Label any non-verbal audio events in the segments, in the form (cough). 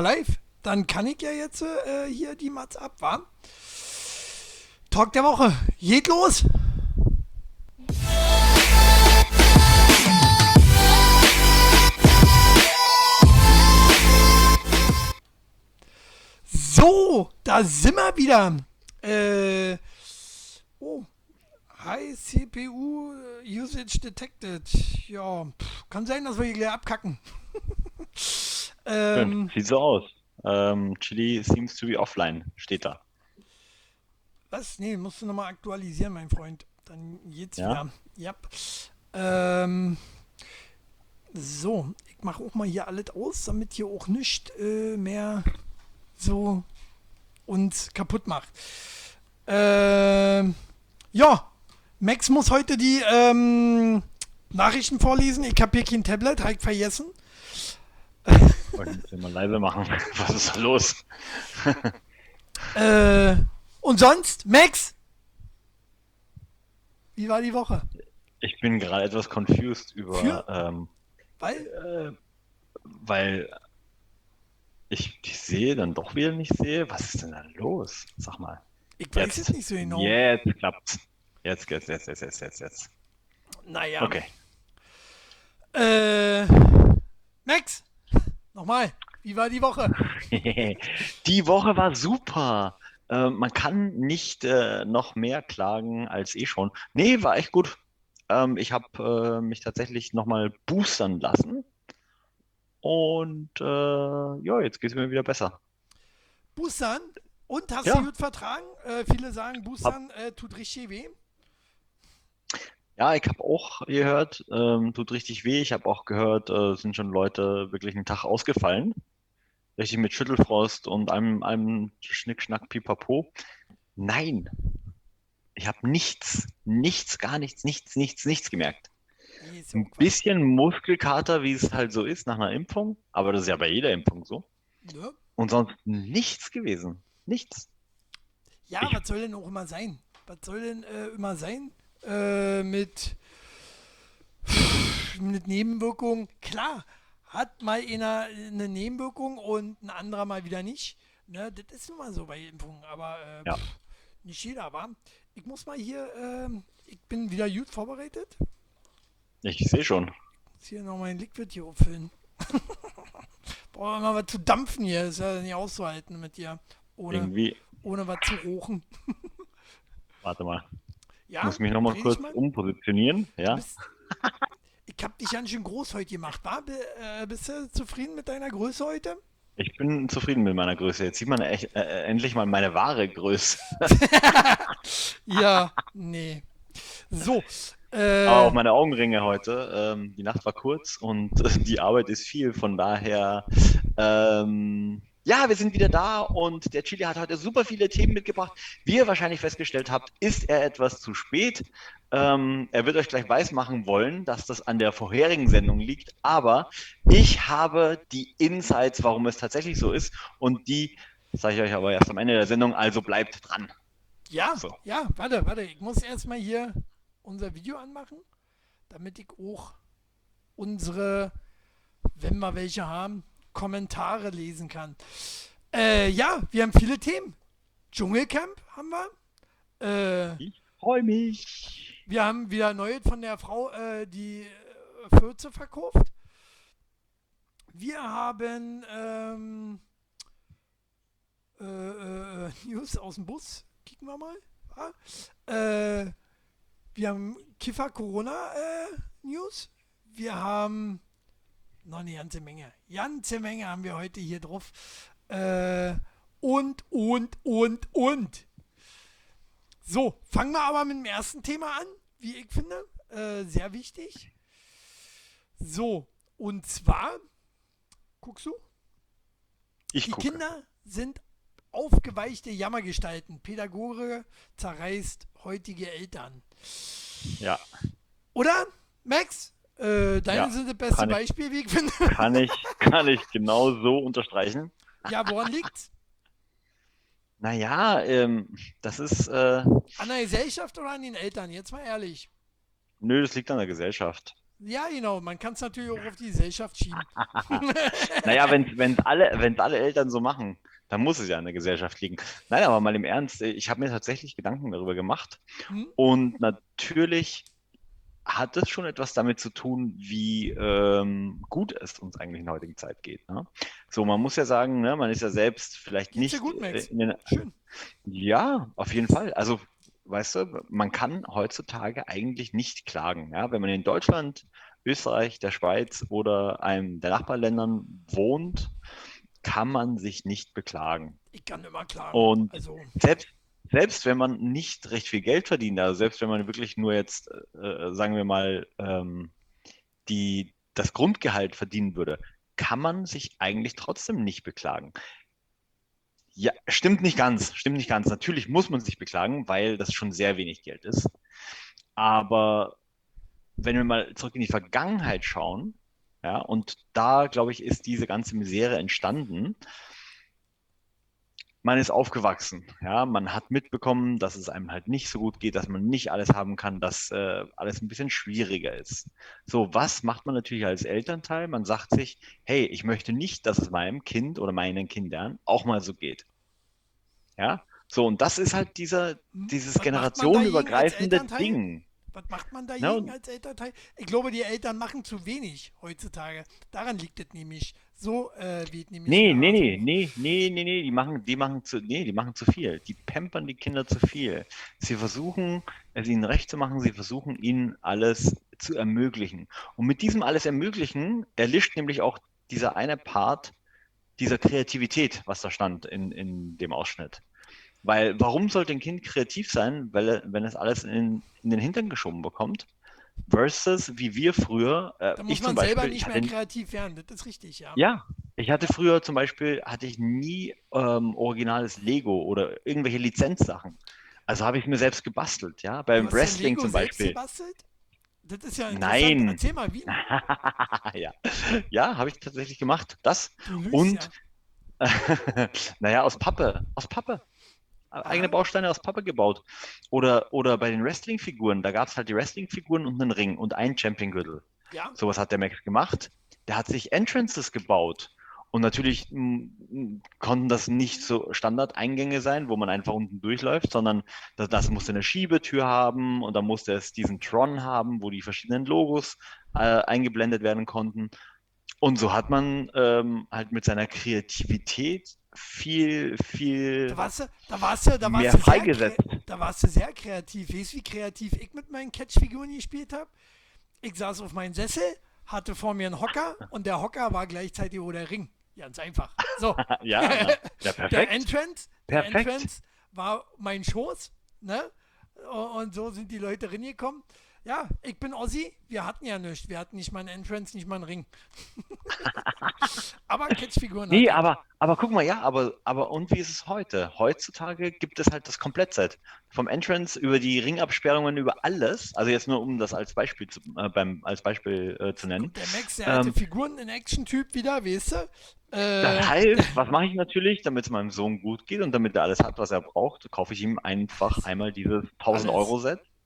Live. Dann kann ich ja jetzt äh, hier die Mats abwarten. Talk der Woche. Geht los. So, da sind wir wieder. Äh, oh, High CPU Usage Detected. Ja, pff, kann sein, dass wir hier gleich abkacken. (laughs) ähm, Sieht so aus. Ähm, Chili seems to be offline, steht da. was? Nee, musst du nochmal aktualisieren, mein Freund. Dann geht's Ja? wieder. Ja. Ähm, so, ich mache auch mal hier alles aus, damit hier auch nichts äh, mehr so uns kaputt macht. Ähm, ja, Max muss heute die ähm, Nachrichten vorlesen. Ich habe hier kein Tablet, habe ich vergessen. Ich muss mal leise machen. (laughs) Was ist da los? (laughs) Äh, und sonst, Max? Wie war die Woche? Ich bin gerade etwas confused über, ähm, Weil, äh, weil ich die sehe, dann doch wieder nicht sehe. Was ist denn da los? Sag mal. ich weiß es nicht so genau. Jetzt klappt's. Jetzt, jetzt, jetzt, jetzt, jetzt, jetzt, jetzt. Naja. Okay. Äh, Max, nochmal, wie war die Woche? (laughs) Die Woche war super. Äh, man kann nicht äh, noch mehr klagen als eh schon. Nee, war echt gut. Ähm, ich habe äh, mich tatsächlich nochmal boostern lassen. Und äh, ja, jetzt geht es mir wieder besser. Boostern? Und hast Ja. du gut vertragen? Äh, viele sagen, Boostern äh, tut richtig weh. Ja, ich habe auch gehört, ähm, tut richtig weh. Ich habe auch gehört, äh, sind schon Leute wirklich einen Tag ausgefallen. Richtig mit Schüttelfrost und einem, einem Schnick-Schnack, Pipapo. Nein, ich habe nichts, nichts, gar nichts, nichts, nichts, nichts gemerkt. Ja Ein bisschen Muskelkater, wie es halt so ist nach einer Impfung, aber das ist ja bei jeder Impfung so. Ne? Und sonst nichts gewesen. Nichts. Ja, Ich- was soll denn auch immer sein? Was soll denn äh, immer sein äh, mit, mit Nebenwirkungen? Klar, hat mal einer eine Nebenwirkung und ein anderer mal wieder nicht. Ne, das ist nun mal so bei Impfungen, aber äh, Ja. pff, nicht jeder, war. Ich muss mal hier, ähm, ich bin wieder gut vorbereitet. Ich sehe schon. Jetzt hier noch mein Liquid hier auffüllen. (laughs) Brauchen wir mal was zu dampfen hier, ist ja nicht auszuhalten mit dir. Ohne, Irgendwie, ohne was zu rochen. (laughs) warte mal. Ja, Ich muss mich nochmal kurz mal. umpositionieren. Ja. Bist, (laughs) ich hab dich ganz schön groß heute gemacht, war? Äh, bist du zufrieden mit deiner Größe heute? Ich bin zufrieden mit meiner Größe. Jetzt sieht man echt, äh, endlich mal meine wahre Größe. (laughs) Ja, nee. So, äh, Aber auch meine Augenringe heute. Ähm, die Nacht war kurz und äh, (laughs) die Arbeit ist viel. Von daher, ähm, ja, wir sind wieder da und der Chili hat heute super viele Themen mitgebracht. Wie ihr wahrscheinlich festgestellt habt, ist er etwas zu spät. Ähm, er wird euch gleich weismachen wollen, dass das an der vorherigen Sendung liegt. Aber ich habe die Insights, warum es tatsächlich so ist. Und die sage ich euch aber erst am Ende der Sendung. Also bleibt dran. ja, so. ja, warte, warte. Ich muss erstmal hier unser Video anmachen, damit ich auch unsere, wenn wir welche haben, Kommentare lesen kann. Äh, ja, wir haben viele Themen. Dschungelcamp haben wir. Äh, Ich freue mich. Wir haben wieder Neues von der Frau, äh, die äh, Fürze verkauft. Wir haben ähm, äh, äh, News aus dem Bus. Kicken wir mal. Ja. Wir haben Kiffer Corona News. Wir haben noch eine ganze Menge. Ganze Menge haben wir heute hier drauf. Äh, und, und, und, und. So, fangen wir aber mit dem ersten Thema an, wie ich finde. Äh, sehr wichtig. So, und zwar, guckst du? Ich Die gucke. Kinder sind aufgeweichte Jammergestalten. Pädagoge zerreißt heutige Eltern. Ja. Oder, Max? Äh, deine Ja, sind das beste kann ich. Beispiel, wie ich finde. Kann ich, kann ich genau so unterstreichen. ja, woran liegt's? Naja, ähm, das ist, äh, An der Gesellschaft oder an den Eltern? Jetzt mal ehrlich. nö, das liegt an der Gesellschaft. Ja, genau. Man kann es natürlich auch auf die Gesellschaft schieben. (laughs) Naja, wenn wenn alle, wenn's alle Eltern so machen, dann muss es ja an der Gesellschaft liegen. Nein, aber mal im Ernst, äh, ich habe mir tatsächlich Gedanken darüber gemacht. Hm? Und natürlich hat es schon etwas damit zu tun, wie ähm, gut es uns eigentlich in der heutigen Zeit geht. Ne? So, man muss ja sagen, ne, man ist ja selbst vielleicht Geht's nicht gut, Max? den, Schön. ja, auf jeden Fall. Also, weißt du, man kann heutzutage eigentlich nicht klagen. Ja? Wenn man in Deutschland, Österreich, der Schweiz oder einem der Nachbarländern wohnt, kann man sich nicht beklagen. Ich kann immer klagen. Und Also, selbst, selbst wenn man nicht recht viel Geld verdient, also selbst wenn man wirklich nur jetzt, äh, sagen wir mal, ähm, die, das Grundgehalt verdienen würde, kann man sich eigentlich trotzdem nicht beklagen. Ja, stimmt nicht ganz, stimmt nicht ganz. Natürlich muss man sich beklagen, weil das schon sehr wenig Geld ist. Aber wenn wir mal zurück in die Vergangenheit schauen, ja, und da, glaube ich, ist diese ganze Misere entstanden. Man ist aufgewachsen, ja, man hat mitbekommen, dass es einem halt nicht so gut geht, dass man nicht alles haben kann, dass äh, alles ein bisschen schwieriger ist. So, was macht man natürlich als Elternteil? Man sagt sich, hey, ich möchte nicht, dass es meinem Kind oder meinen Kindern auch mal so geht. Ja, so, und das ist halt dieser, hm? dieses Was generationenübergreifende? Ding. Was macht man Ne? dagegen Und als Elternteil? Ich glaube, die Eltern machen zu wenig heutzutage. Daran liegt es nämlich. So äh, wie nämlich Nee, nee, nee, nee, nee, nee, nee, die machen, die machen zu, nee, die machen zu viel. Die pampern die Kinder zu viel. Sie versuchen, es ihnen recht zu machen, sie versuchen ihnen alles zu ermöglichen. Und mit diesem alles ermöglichen erlischt nämlich auch dieser eine Part dieser Kreativität, was da stand in, in dem Ausschnitt. Weil warum sollte ein Kind kreativ sein, weil, wenn es alles in, in den Hintern geschoben bekommt? Versus wie wir früher, äh, Da muss man selber Beispiel, ich nicht mehr hatte kreativ werden. Das ist richtig, ja. ja, ich hatte früher zum Beispiel, hatte ich nie ähm, originales Lego oder irgendwelche Lizenzsachen. Also habe ich mir selbst gebastelt, ja. Beim Wrestling Lego zum selbst Beispiel. gebastelt? Das ist ja. Nein. Erzähl mal, wie? (laughs) Ja, ja, habe ich tatsächlich gemacht. Das lügst und, ja. (laughs) naja, aus Pappe, aus Pappe. Eigene. Bausteine aus Pappe gebaut. Oder, oder bei den Wrestling-Figuren, da gab es halt die Wrestling-Figuren und einen Ring und einen Champion-Gürtel. Ja, Sowas hat der Max gemacht. Der hat sich Entrances gebaut. Und natürlich konnten das nicht so Standardeingänge sein, wo man einfach unten durchläuft, sondern das, das musste eine Schiebetür haben und dann musste es diesen Tron haben, wo die verschiedenen Logos äh, eingeblendet werden konnten. Und so hat man ähm, halt mit seiner Kreativität viel, viel da warst du, da warst du, da warst mehr du sehr, freigesetzt. kre- da warst du sehr kreativ. Weißt du, wie kreativ ich mit meinen Catch-Figuren gespielt habe? Ich saß auf meinem Sessel, hatte vor mir einen Hocker und der Hocker war gleichzeitig auch der Ring. Ganz einfach. So, (laughs) Ja, (laughs) ja, der perfekt. Entrance, der Perfekt. Entrance war mein Schoß, ne? Und so sind die Leute reingekommen. Ja, ich bin Ossi. Wir hatten ja nichts. Wir hatten nicht mal einen Entrance, nicht mal einen Ring. (laughs) aber Catchfiguren Nee, hatte ich. aber, aber guck mal, ja, aber, aber und wie ist es heute? Heutzutage gibt es halt das Komplettset. Vom Entrance über die Ringabsperrungen, über alles. Also jetzt nur um das als Beispiel zu, äh, beim, als Beispiel äh, zu nennen. Der Max, der alte Ähm, Figuren in Action-Typ wieder, weißt du? Äh, Das heißt, (laughs) was mache ich natürlich, damit es meinem Sohn gut geht und damit er alles hat, was er braucht, kaufe ich ihm einfach einmal dieses 1000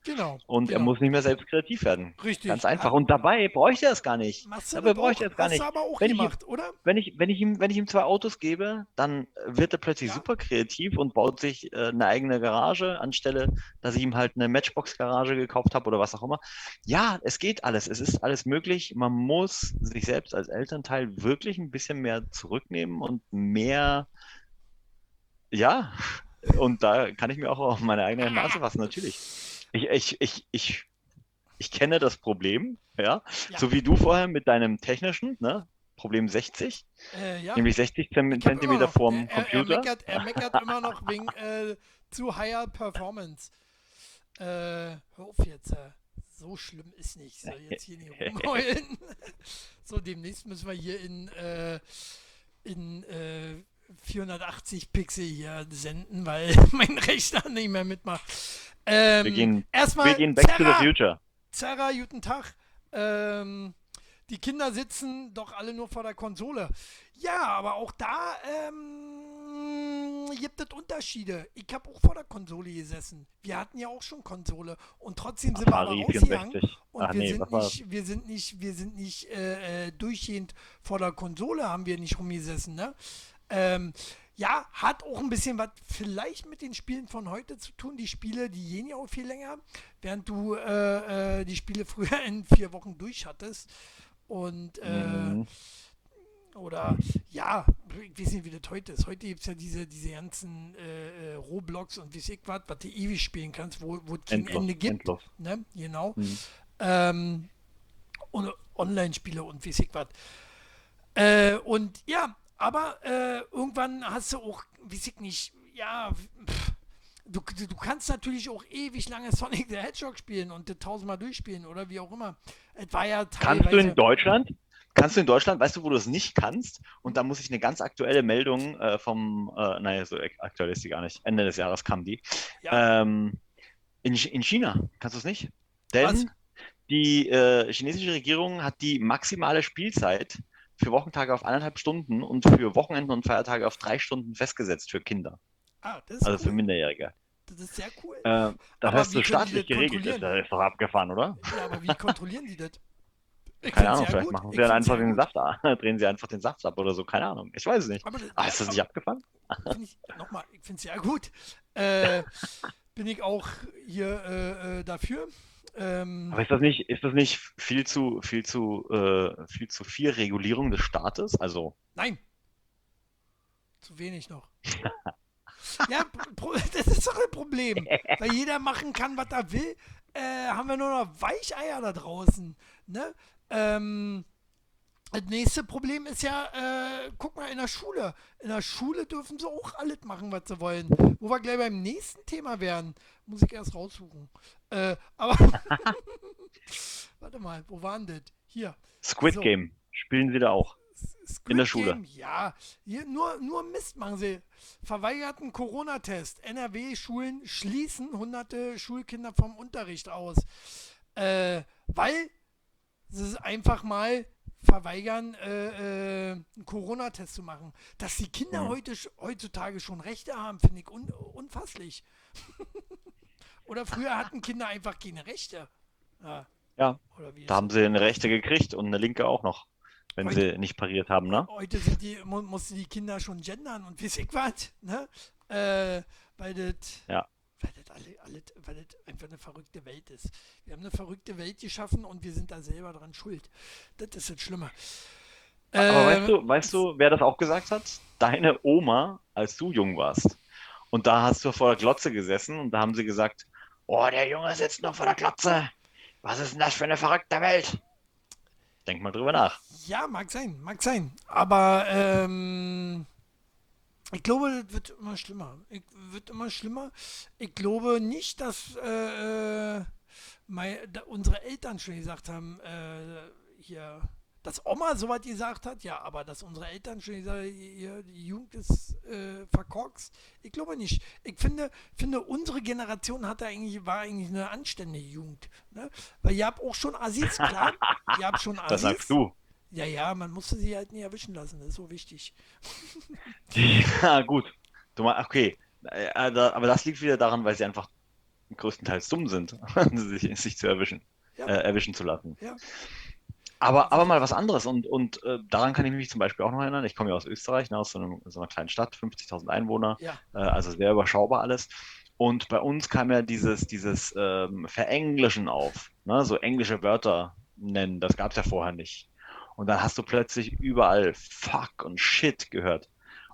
Genau. und er genau. muss nicht mehr selbst kreativ werden. Richtig. Ganz einfach. Und dabei bräuchte er es gar nicht. machst du Dabei das bräuchte er es gar nicht. aber auch Wenn ich ihm- gemacht, oder? Wenn ich, wenn ich ihm, wenn ich ihm zwei Autos gebe, dann wird er plötzlich Ja. super kreativ und baut sich äh, eine eigene Garage, anstelle, dass ich ihm halt eine Matchbox-Garage gekauft habe oder was auch immer. Ja, es geht alles. Es ist alles möglich. Man muss sich selbst als Elternteil wirklich ein bisschen mehr zurücknehmen und mehr, ja, und da kann ich mir auch auf meine eigene Nase fassen, natürlich. Ich, ich, ich, ich, ich kenne das Problem, ja, Ja. so wie du vorher mit deinem technischen, ne? Problem 60. Äh, ja. Nämlich 60 Zem- Ich hab immer Zentimeter noch- vorm er, er, Computer. Er meckert, er meckert immer noch wegen äh, zu higher Performance. Äh, hör auf jetzt. So schlimm ist nicht. So, jetzt hier nicht rumheulen. (laughs) so, demnächst müssen wir hier in, äh, in äh, 480 Pixel hier senden, weil (laughs) mein Rechner nicht mehr mitmacht. Ähm, Wir gehen- erstmal Wir gehen back to the future. Zerra, guten Tag. Ähm, die Kinder sitzen doch alle nur vor der Konsole. Ja, aber auch da ähm, gibt es Unterschiede. Ich habe auch vor der Konsole gesessen. Wir hatten ja auch schon Konsole und trotzdem sind Atari wir aber rausgegangen 64. und Ach wir, nee, sind war das? nicht, wir sind nicht, wir sind nicht äh, äh, durchgehend vor der Konsole haben wir nicht rumgesessen, ne? Ähm, ja, hat auch ein bisschen was vielleicht mit den Spielen von heute zu tun. Die Spiele, die gehen ja auch viel länger, während du äh, äh, die Spiele (laughs) früher in vier Wochen durch hattest. Und äh, Mhm. oder ja, ich weiß nicht, wie das heute ist. Heute gibt es ja diese, diese ganzen äh, äh, Roblox und wie ich was, was du ewig spielen kannst, wo, wo es kein Endlos, Ende gibt. Ne? Genau. Mhm. Ähm, und Online-Spiele und wie ich was. Äh, und ja, aber äh, irgendwann hast du auch, weiß ich nicht, ja, pff, du, du kannst natürlich auch ewig lange Sonic the Hedgehog spielen und das tausendmal durchspielen oder wie auch immer. Es war ja Kannst du in Deutschland? Kannst du in Deutschland, weißt du, wo du es nicht kannst? Und da muss ich eine ganz aktuelle Meldung äh, vom, äh, naja, so ak- aktuell ist die gar nicht. Ende des Jahres kam die. Ja. Ähm, in, in China kannst du es nicht. Was? Denn die äh, chinesische Regierung hat die maximale Spielzeit für Wochentage auf eineinhalb Stunden und für Wochenenden und Feiertage auf drei Stunden festgesetzt für Kinder, Ah, das ist, also für cool. Minderjährige. das ist sehr cool. Äh, das Aber können die staatlich geregelt das ist doch abgefahren, oder? Ja, aber wie kontrollieren die das? (laughs) Ich Keine Ahnung, vielleicht gut. machen Ich sie dann find's einfach den. Saft ab, (laughs) drehen sie einfach den Saft ab oder so, keine Ahnung. Ich weiß es nicht. Aber das, Ah, ist das nicht ich, nochmal, ich finde es sehr gut. Äh, (laughs) bin ich auch hier äh, äh, dafür. Ähm, Aber ist das nicht, ist das nicht viel zu, viel zu, äh, viel zu viel Regulierung des Staates? Also, nein. Zu wenig noch. (laughs) ja, (laughs) das ist doch ein Problem. Weil jeder machen kann, was er will, äh, haben wir nur noch Weicheier da draußen. Ne? Ähm, das nächste Problem ist ja, äh, guck mal in der Schule. In der Schule dürfen sie auch alles machen, was sie wollen. Wo wir gleich beim nächsten Thema wären, muss ich erst raussuchen. Äh, aber (laughs) warte mal, wo waren das? Hier. Squid So. Game, spielen sie da auch? Squid In der Schule. Game, ja. Hier nur, nur Mist machen sie. Verweigerten Corona-Test. NRW-Schulen schließen hunderte Schulkinder vom Unterricht aus. Äh, weil sie es einfach mal verweigern, äh, äh, einen Corona-Test zu machen. Dass die Kinder Mhm. heute, heutzutage schon Rechte haben, finde ich un unfasslich. (laughs) Oder früher hatten Kinder einfach keine Rechte. Ja. Ja, wie da haben sie eine rechte gekriegt und eine linke auch noch, wenn Heute- sie nicht pariert haben, ne? Heute sind die, mu mussten die Kinder schon gendern und weiß ich was, ne? Äh, weil das, Ja. weil das alle, alle, weil das einfach eine verrückte Welt ist. Wir haben eine verrückte Welt geschaffen und wir sind da selber dran schuld. Das ist das Schlimme. Aber Äh, weißt du, weißt du, wer das auch gesagt hat? Deine Oma, als du jung warst. Und da hast du vor der Glotze gesessen und da haben sie gesagt, oh, der Junge sitzt noch vor der Glotze. Was ist denn das für eine verrückte Welt? Denk mal drüber nach. Ja, mag sein, mag sein. Aber ähm, ich glaube, das wird immer schlimmer. Ich, wird immer schlimmer. Ich glaube nicht, dass äh, äh, mei- da unsere Eltern schon gesagt haben, äh, hier, dass Oma sowas gesagt hat, ja, aber dass unsere Eltern schon gesagt haben, die Jugend ist äh, verkorkst. Ich glaube nicht. Ich finde, finde unsere Generation hatte eigentlich, war eigentlich eine anständige Jugend. Ne? Weil ihr habt auch schon Assis, klar. ihr habt schon Assis. (laughs) Das sagst du. Ja, ja, man musste sie halt nie erwischen lassen, das ist so wichtig. (laughs) Ja, gut. Du meinst, okay. Äh, da- Aber das liegt wieder daran, weil sie einfach größtenteils dumm sind, (laughs) sich, sich zu erwischen, Ja. äh, erwischen zu lassen. Ja. Aber, aber mal was anderes und, und äh, daran kann ich mich zum Beispiel auch noch erinnern. Ich komme ja aus Österreich, ne, aus so, einem, so einer kleinen Stadt, 50.000 Einwohner, Ja, äh, also sehr überschaubar alles. Und bei uns kam ja dieses, dieses ähm, Verenglischen auf, ne, so englische Wörter nennen, das gab es ja vorher nicht. Und dann hast du plötzlich überall Fuck und Shit gehört.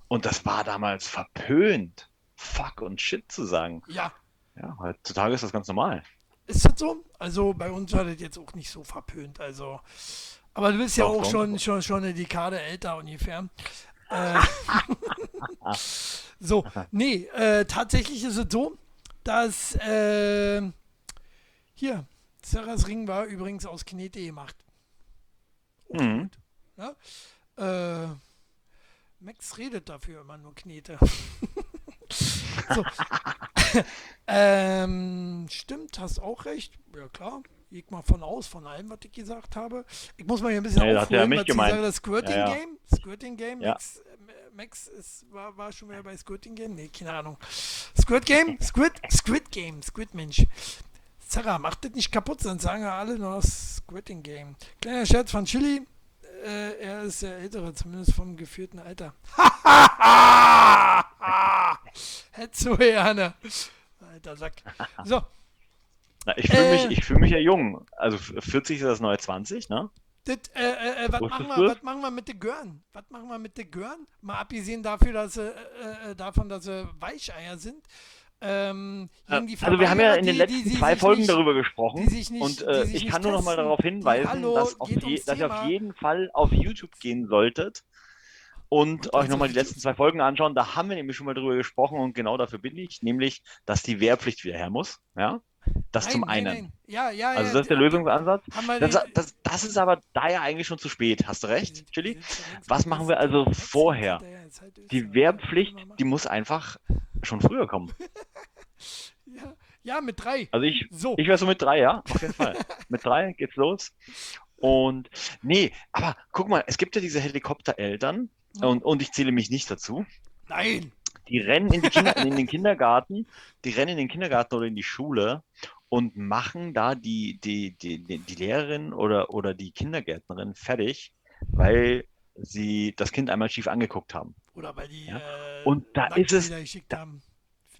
Und das war damals verpönt, Fuck und Shit zu sagen. ja. Ja, heutzutage ist das ganz normal. Ist das so? Also bei uns war das jetzt auch nicht so verpönt. Also, aber du bist ja auch doch. schon, schon, schon eine Dekade älter ungefähr. (laughs) Äh, (laughs) so, nee, äh, tatsächlich ist es so, dass äh, hier, Sarahs Ring war übrigens aus Knete gemacht. Auch Mhm. gut, ne? äh, Max redet dafür immer nur Knete. (laughs) so. Ähm, stimmt, hast auch recht. Ja klar. Ich mal von aus, von allem, was ich gesagt habe. Ich muss mal hier ein bisschen Nee, das hat er aufholen, mich was gemeint. Sagen, das Squirting Ja, ja. Game. Squirting Game. Ja. Max, äh, Max ist, war, war schon wieder bei Squirting Game. Nee, keine Ahnung. Squid Game? (laughs) Squid, Squid Game. Squid Mensch. Sarah, macht das nicht kaputt, sonst sagen ja alle nur Squirting Game. Kleiner Scherz von Chili. Äh, er ist der Ältere, zumindest vom geführten Alter. (laughs) Hättest du gerne. Alter Sack. (laughs) So, Na, ich fühle Äh. mich, ich fühl mich ja jung. Also 40 ist das neue 20, ne? das, äh, äh, äh, was, machen wir, was machen wir mit den Gören? Was machen wir mit den Gören? Mal abgesehen dafür, dass sie, äh, äh, davon, dass sie Weicheier sind. Ähm, die Also wir haben ja in den die- letzten die- die zwei Folgen nicht- darüber gesprochen. die sich nicht- und die äh, ich kann nur noch mal darauf Die- hinweisen, hallo, dass, auf je, dass ihr auf jeden Fall auf YouTube gehen solltet und euch also nochmal die letzten zwei Folgen anschauen. Da haben wir nämlich schon mal drüber gesprochen und genau dafür bin ich, nämlich, dass die Wehrpflicht wieder her muss. Ja, das Nein, zum einen. nein. Ja, ja, Also ja, das ist der Lösungsansatz. Das, das, das ist aber da ja eigentlich schon zu spät. Hast du recht, Chili? Was machen wir also vorher? Ja. Die Wehrpflicht, die muss einfach schon früher kommen. (laughs) Ja, ja, mit drei. Also ich, So. ich wäre so mit drei, ja, auf jeden Fall. (laughs) Mit drei geht's los. Und nee, aber guck mal, es gibt ja diese Helikoptereltern. Und, und ich zähle mich nicht dazu. Nein. Die rennen in, die Kinder, (laughs) in den Kindergarten, die rennen in den Kindergarten oder in die Schule und machen da die, die, die, die, Lehrerin oder, oder die Kindergärtnerin fertig, weil sie das Kind einmal schief angeguckt haben. Oder weil die Ja. äh, Und da ist es- geschickt haben.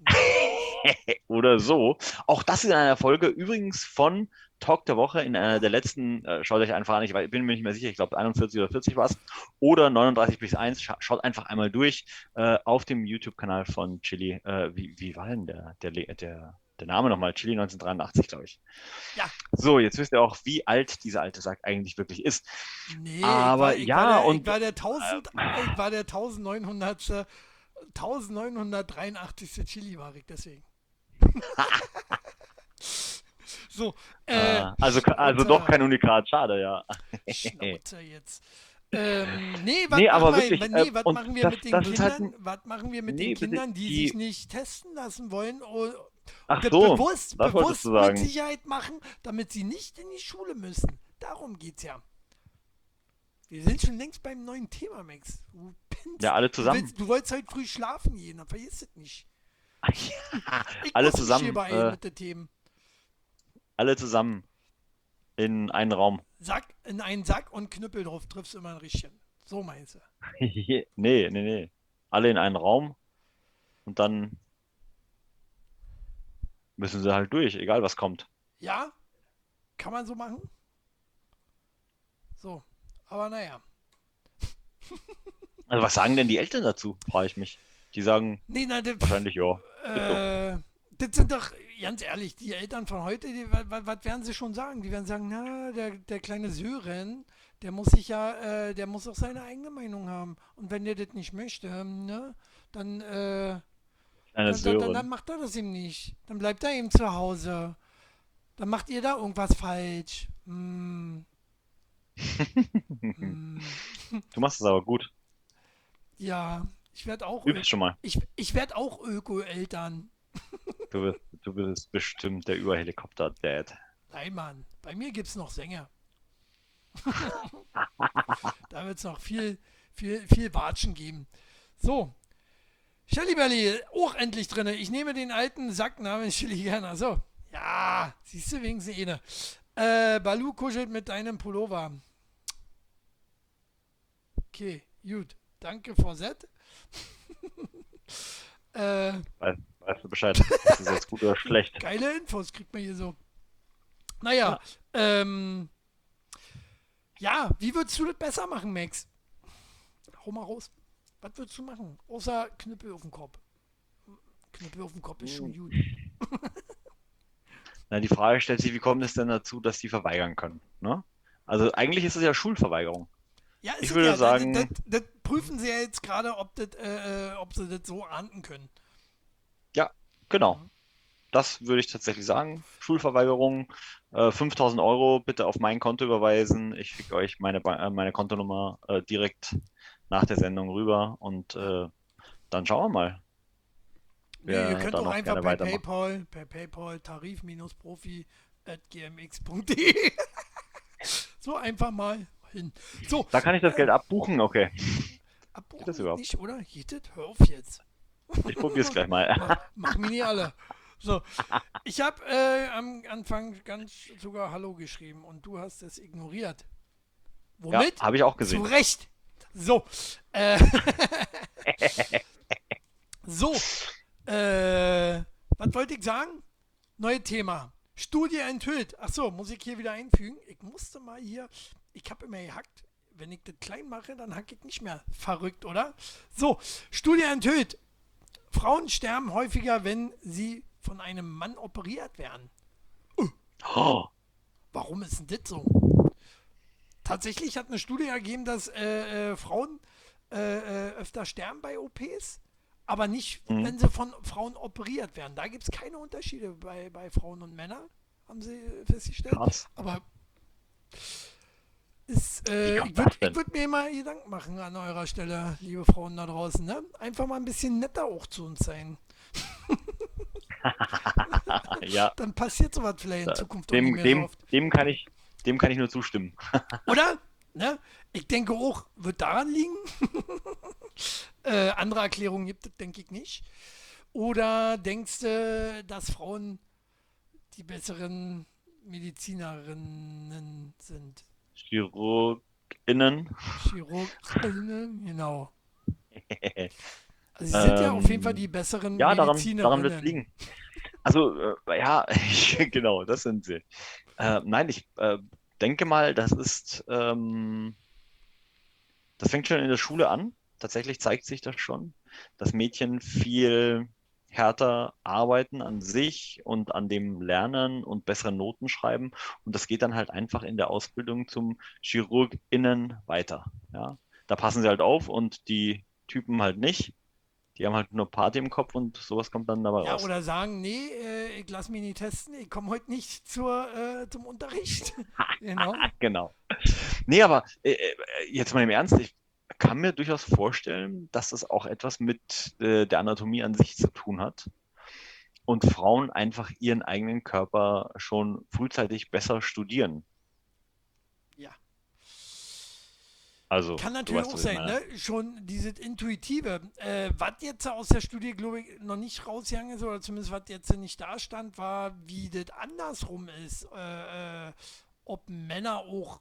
(laughs) oder so. Auch das in einer Folge übrigens von Talk der Woche in einer der letzten, äh, schaut euch einfach an, ich bin mir nicht mehr sicher, ich glaube 41 oder 40 war es, oder 39 bis 1, scha schaut einfach einmal durch äh, auf dem YouTube-Kanal von Chili. Äh, wie, wie war denn der, der, der, der Name nochmal? Chili 1983, glaube ich. Ja. So, jetzt wisst ihr auch, wie alt dieser alte Sack eigentlich wirklich ist. Nee, Aber ich war, ich ja, war der, und- ich war der 1000, ich war der 1900. 1983. Chili war ich deswegen. (laughs) so, äh, Äh, also also doch kein Unikat, schade, ja. Schnauze jetzt. Ähm, (laughs) nee, was Nee, aber machen wir, wirklich, nee, äh, was und machen wir das- mit den ist Kindern? halt ein- was machen wir mit Nee, den Kindern, die, die- sich nicht testen lassen wollen oder Ach das so, bewusst, bewusst du mit. Sicherheit machen, damit sie nicht in die Schule müssen. Darum geht's ja. Wir sind schon längst beim neuen Thema, Max. Du pinnst. Ja, alle Du, zusammen. willst, du wolltest heute früh schlafen dann vergiss es nicht. Ich Alle zusammen, äh, mit den Themen. Alle zusammen in einen Raum. Sack in einen Sack und Knüppel drauf, triffst immer ein Richtchen. So meinst du. (laughs) nee, nee, nee. Alle in einen Raum und dann müssen sie halt durch, egal was kommt. Ja? Kann man so machen? So. Aber naja. Also was sagen denn die Eltern dazu, frage ich mich. Die sagen Nee, na, das, wahrscheinlich ja. äh, das sind doch, ganz ehrlich, die Eltern von heute, was, werden sie schon sagen? Die werden sagen, na, der, der kleine Sören, der muss sich ja, äh, der muss auch seine eigene Meinung haben. Und wenn der das nicht möchte, ne, dann, äh, dann, dann, dann, macht er das eben nicht. Dann bleibt er eben zu Hause. Dann macht ihr da irgendwas falsch. Hm. (laughs) Hm. Du machst es aber gut. Ja, ich werde auch, Übst schon mal. ich, ich werde auch Öko-Eltern. (laughs) Du bist, du bist bestimmt der Überhelikopter-Dad. Nein, Mann, bei mir gibt es noch Sänger. (laughs) da wird es noch viel, viel, viel Watschen geben. So, Shelly Belly, auch endlich drin. Ich nehme den alten Sack namens Shelly gerne. So, ja, siehst du wenigstens eine. Äh, Balu kuschelt mit deinem Pullover. Okay, gut. Danke, Forsett. (laughs) äh, Weißt, weißt du Bescheid? Ist das jetzt gut oder (laughs) schlecht? Geile Infos kriegt man hier so. Naja, ähm. Ja, wie würdest du das besser machen, Max? Hau mal raus. Was würdest du machen? Außer Knüppel auf dem Kopf. Knüppel auf dem Kopf ist schon gut. (laughs) Na, die Frage stellt sich, wie kommt es denn dazu, dass die verweigern können? Ne? Also eigentlich ist es ja Schulverweigerung. Ja, ist Ich es würde ja, sagen- Das, das, das prüfen sie ja jetzt gerade, ob, das, äh, äh, ob sie das so ahnden können. Genau. Das würde ich tatsächlich sagen. Schulverweigerung, äh, 5000 Euro bitte auf mein Konto überweisen. Ich schicke euch meine, Ba- äh, meine Kontonummer äh, direkt nach der Sendung rüber und äh, dann schauen wir mal. Nee, ihr könnt auch einfach per. PayPal, per PayPal Tarif-Profi gmx.de. (laughs) so einfach mal hin. So, Da kann ich das Geld abbuchen, okay. abbuchen das überhaupt? nicht, oder? Geht das? Hör auf jetzt. Ich probier's gleich mal. (laughs) Mach, mach mir nicht alle. So, ich habe äh, am Anfang ganz sogar Hallo geschrieben und du hast es ignoriert. Ja, Womit? habe ich auch Zu gesehen. Recht. So. Äh, (laughs) so. Äh, was wollte ich sagen? Neue Thema. Studie enthüllt. Ach so, muss ich hier wieder einfügen? Ich musste mal hier. Ich habe immer gehackt. Wenn ich das klein mache, dann hack ich nicht mehr. Verrückt, oder? So, Studie enthüllt. Frauen sterben häufiger, wenn sie von einem Mann operiert werden. Oh, Warum ist denn das so? Tatsächlich hat eine Studie ergeben, dass äh, äh, Frauen äh, äh, öfter sterben bei OPs, aber nicht, Mhm. wenn sie von Frauen operiert werden. Da gibt es keine Unterschiede bei, bei Frauen und Männern, haben sie festgestellt. krass. Aber ist, äh, ich würde würd mir mal Gedanken machen an eurer Stelle, liebe Frauen da draußen. Ne? Einfach mal ein bisschen netter auch zu uns sein. (laughs) Ja, Dann passiert sowas vielleicht in Zukunft auch dem, dem, dem kann ich, dem kann ich nur zustimmen. (laughs) Oder? Ne? Ich denke auch, wird daran liegen. (laughs) äh, andere Erklärungen gibt es, denke ich nicht. Oder denkst du, dass Frauen die besseren Medizinerinnen sind? Chirurginnen. Chirurginnen, genau. (laughs) Also sie sind ja auf jeden Fall die besseren Ja, daran, daran wird liegen. Also, äh, ja, (laughs) genau, das sind sie. Äh, nein, ich äh, denke mal, das ist, ähm, das fängt schon in der Schule an. Tatsächlich zeigt sich das schon, dass Mädchen viel härter arbeiten an sich und an dem Lernen und bessere Noten schreiben. Und das geht dann halt einfach in der Ausbildung zum ChirurgInnen weiter. Ja, da passen sie halt auf und die Typen halt nicht. Die haben halt nur Party im Kopf und sowas kommt dann dabei Ja, raus. oder sagen, nee, äh, ich lass mich nicht testen, ich komme heute nicht zur, äh, zum Unterricht. (laughs) genau. Genau. Nee, aber äh, äh, jetzt mal im Ernst, ich kann mir durchaus vorstellen, dass das auch etwas mit äh, der Anatomie an sich zu tun hat und Frauen einfach ihren eigenen Körper schon frühzeitig besser studieren. Ja. Also, Kann natürlich auch sein, meine. ne? Schon dieses Intuitive. Äh, was jetzt aus der Studie, glaube ich, noch nicht rausgegangen ist, oder zumindest was jetzt nicht da stand, war, wie das andersrum ist. Äh, äh, ob Männer auch.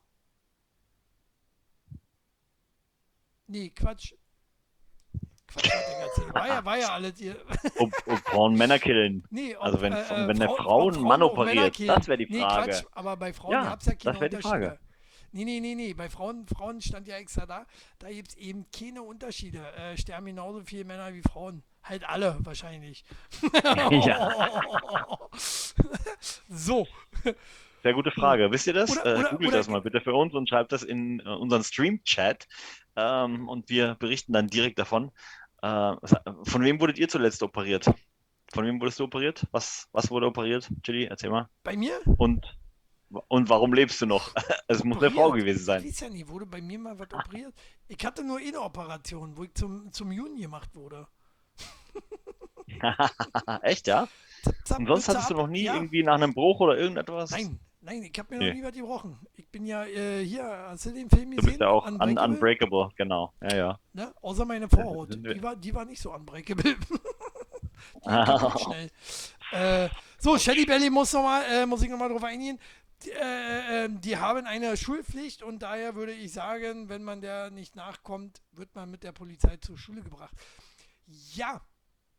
Nee, Quatsch. Quatsch. War ja, war ja alles ihr. (laughs) Ob, ob Frauen Männer killen. Nee, ob, Also wenn- äh, wenn eine Frauen- Frau einen Mann operiert, das wäre die Nee, Frage. Quatsch, aber bei Frauen Ja, gab es ja keine das wäre die Unterschiede. Frage. Nee, nee, nee, nee. Bei Frauen, Frauen stand ja extra da. Da gibt es eben keine Unterschiede. Äh, sterben genauso viele Männer wie Frauen. Halt alle wahrscheinlich. (laughs) (laughs) so. Sehr gute Frage. Wisst ihr das? Oder- äh, oder- googelt oder- das mal bitte für uns und schreibt das in äh, unseren Stream-Chat. Ähm, und wir berichten dann direkt davon. Äh, von wem wurdet ihr zuletzt operiert? Von wem wurdest du operiert? Was, was wurde operiert? Chili, erzähl mal. Bei mir? Und, und warum lebst du noch? (laughs) Es muss eine Frau gewesen Ich sein. weiß ja nicht, wurde bei mir mal was operiert? Ich hatte nur eine Operation, wo ich zum, zum Juni gemacht wurde. (laughs) Echt, ja? Und sonst hattest du noch nie ja. irgendwie nach einem Bruch oder irgendetwas? Nein, nein, ich habe mir noch Nee. nie was gebrochen. Ich bin ja äh, hier, hast du den Film Du gesehen? bist ja auch un Unbreakable? unbreakable, genau. Ja, ja. Ne? Außer meine Vorhaut. Die war, die war nicht so unbreakable. (laughs) kaputt (laughs) schnell. Äh, so, Shelly Belly muss, noch mal, äh, muss ich nochmal drauf eingehen. Die, äh, äh, die haben eine Schulpflicht und daher würde ich sagen, wenn man der nicht nachkommt, wird man mit der Polizei zur Schule gebracht. Ja,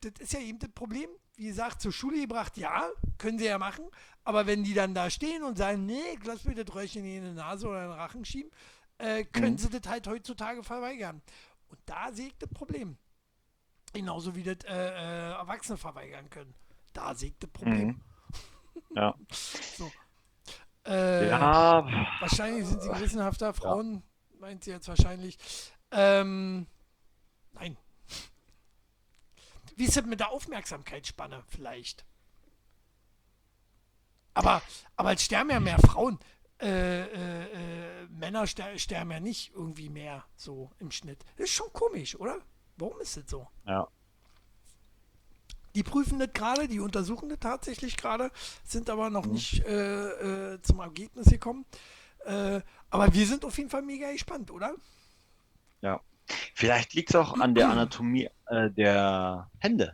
das ist ja eben das Problem. Wie gesagt, zur Schule gebracht, ja, können sie ja machen. Aber wenn die dann da stehen und sagen, nee, lass mir das Röhrchen in die Nase oder in den Rachen schieben, äh, können Mhm. sie das halt heutzutage verweigern. Und da sehe ich das Problem. Genauso wie das äh, äh, Erwachsene verweigern können. Da sehe ich das Problem. Mhm. Ja. (laughs) So. Äh, Ja, Wahrscheinlich sind sie gewissenhafter. Frauen meint sie jetzt wahrscheinlich. Ähm, nein. Wie ist das mit der Aufmerksamkeitsspanne vielleicht? Aber, aber es sterben ja mehr Frauen. Äh, äh, äh, Männer ster sterben ja nicht irgendwie mehr so im Schnitt. Das ist schon komisch, oder? Warum ist das so? ja. Die prüfen das gerade, die untersuchen das tatsächlich gerade, sind aber noch Mhm. nicht äh, äh, zum Ergebnis gekommen. Äh, aber wir sind auf jeden Fall mega gespannt, oder? Ja. Vielleicht liegt es auch an der Anatomie äh, der Hände.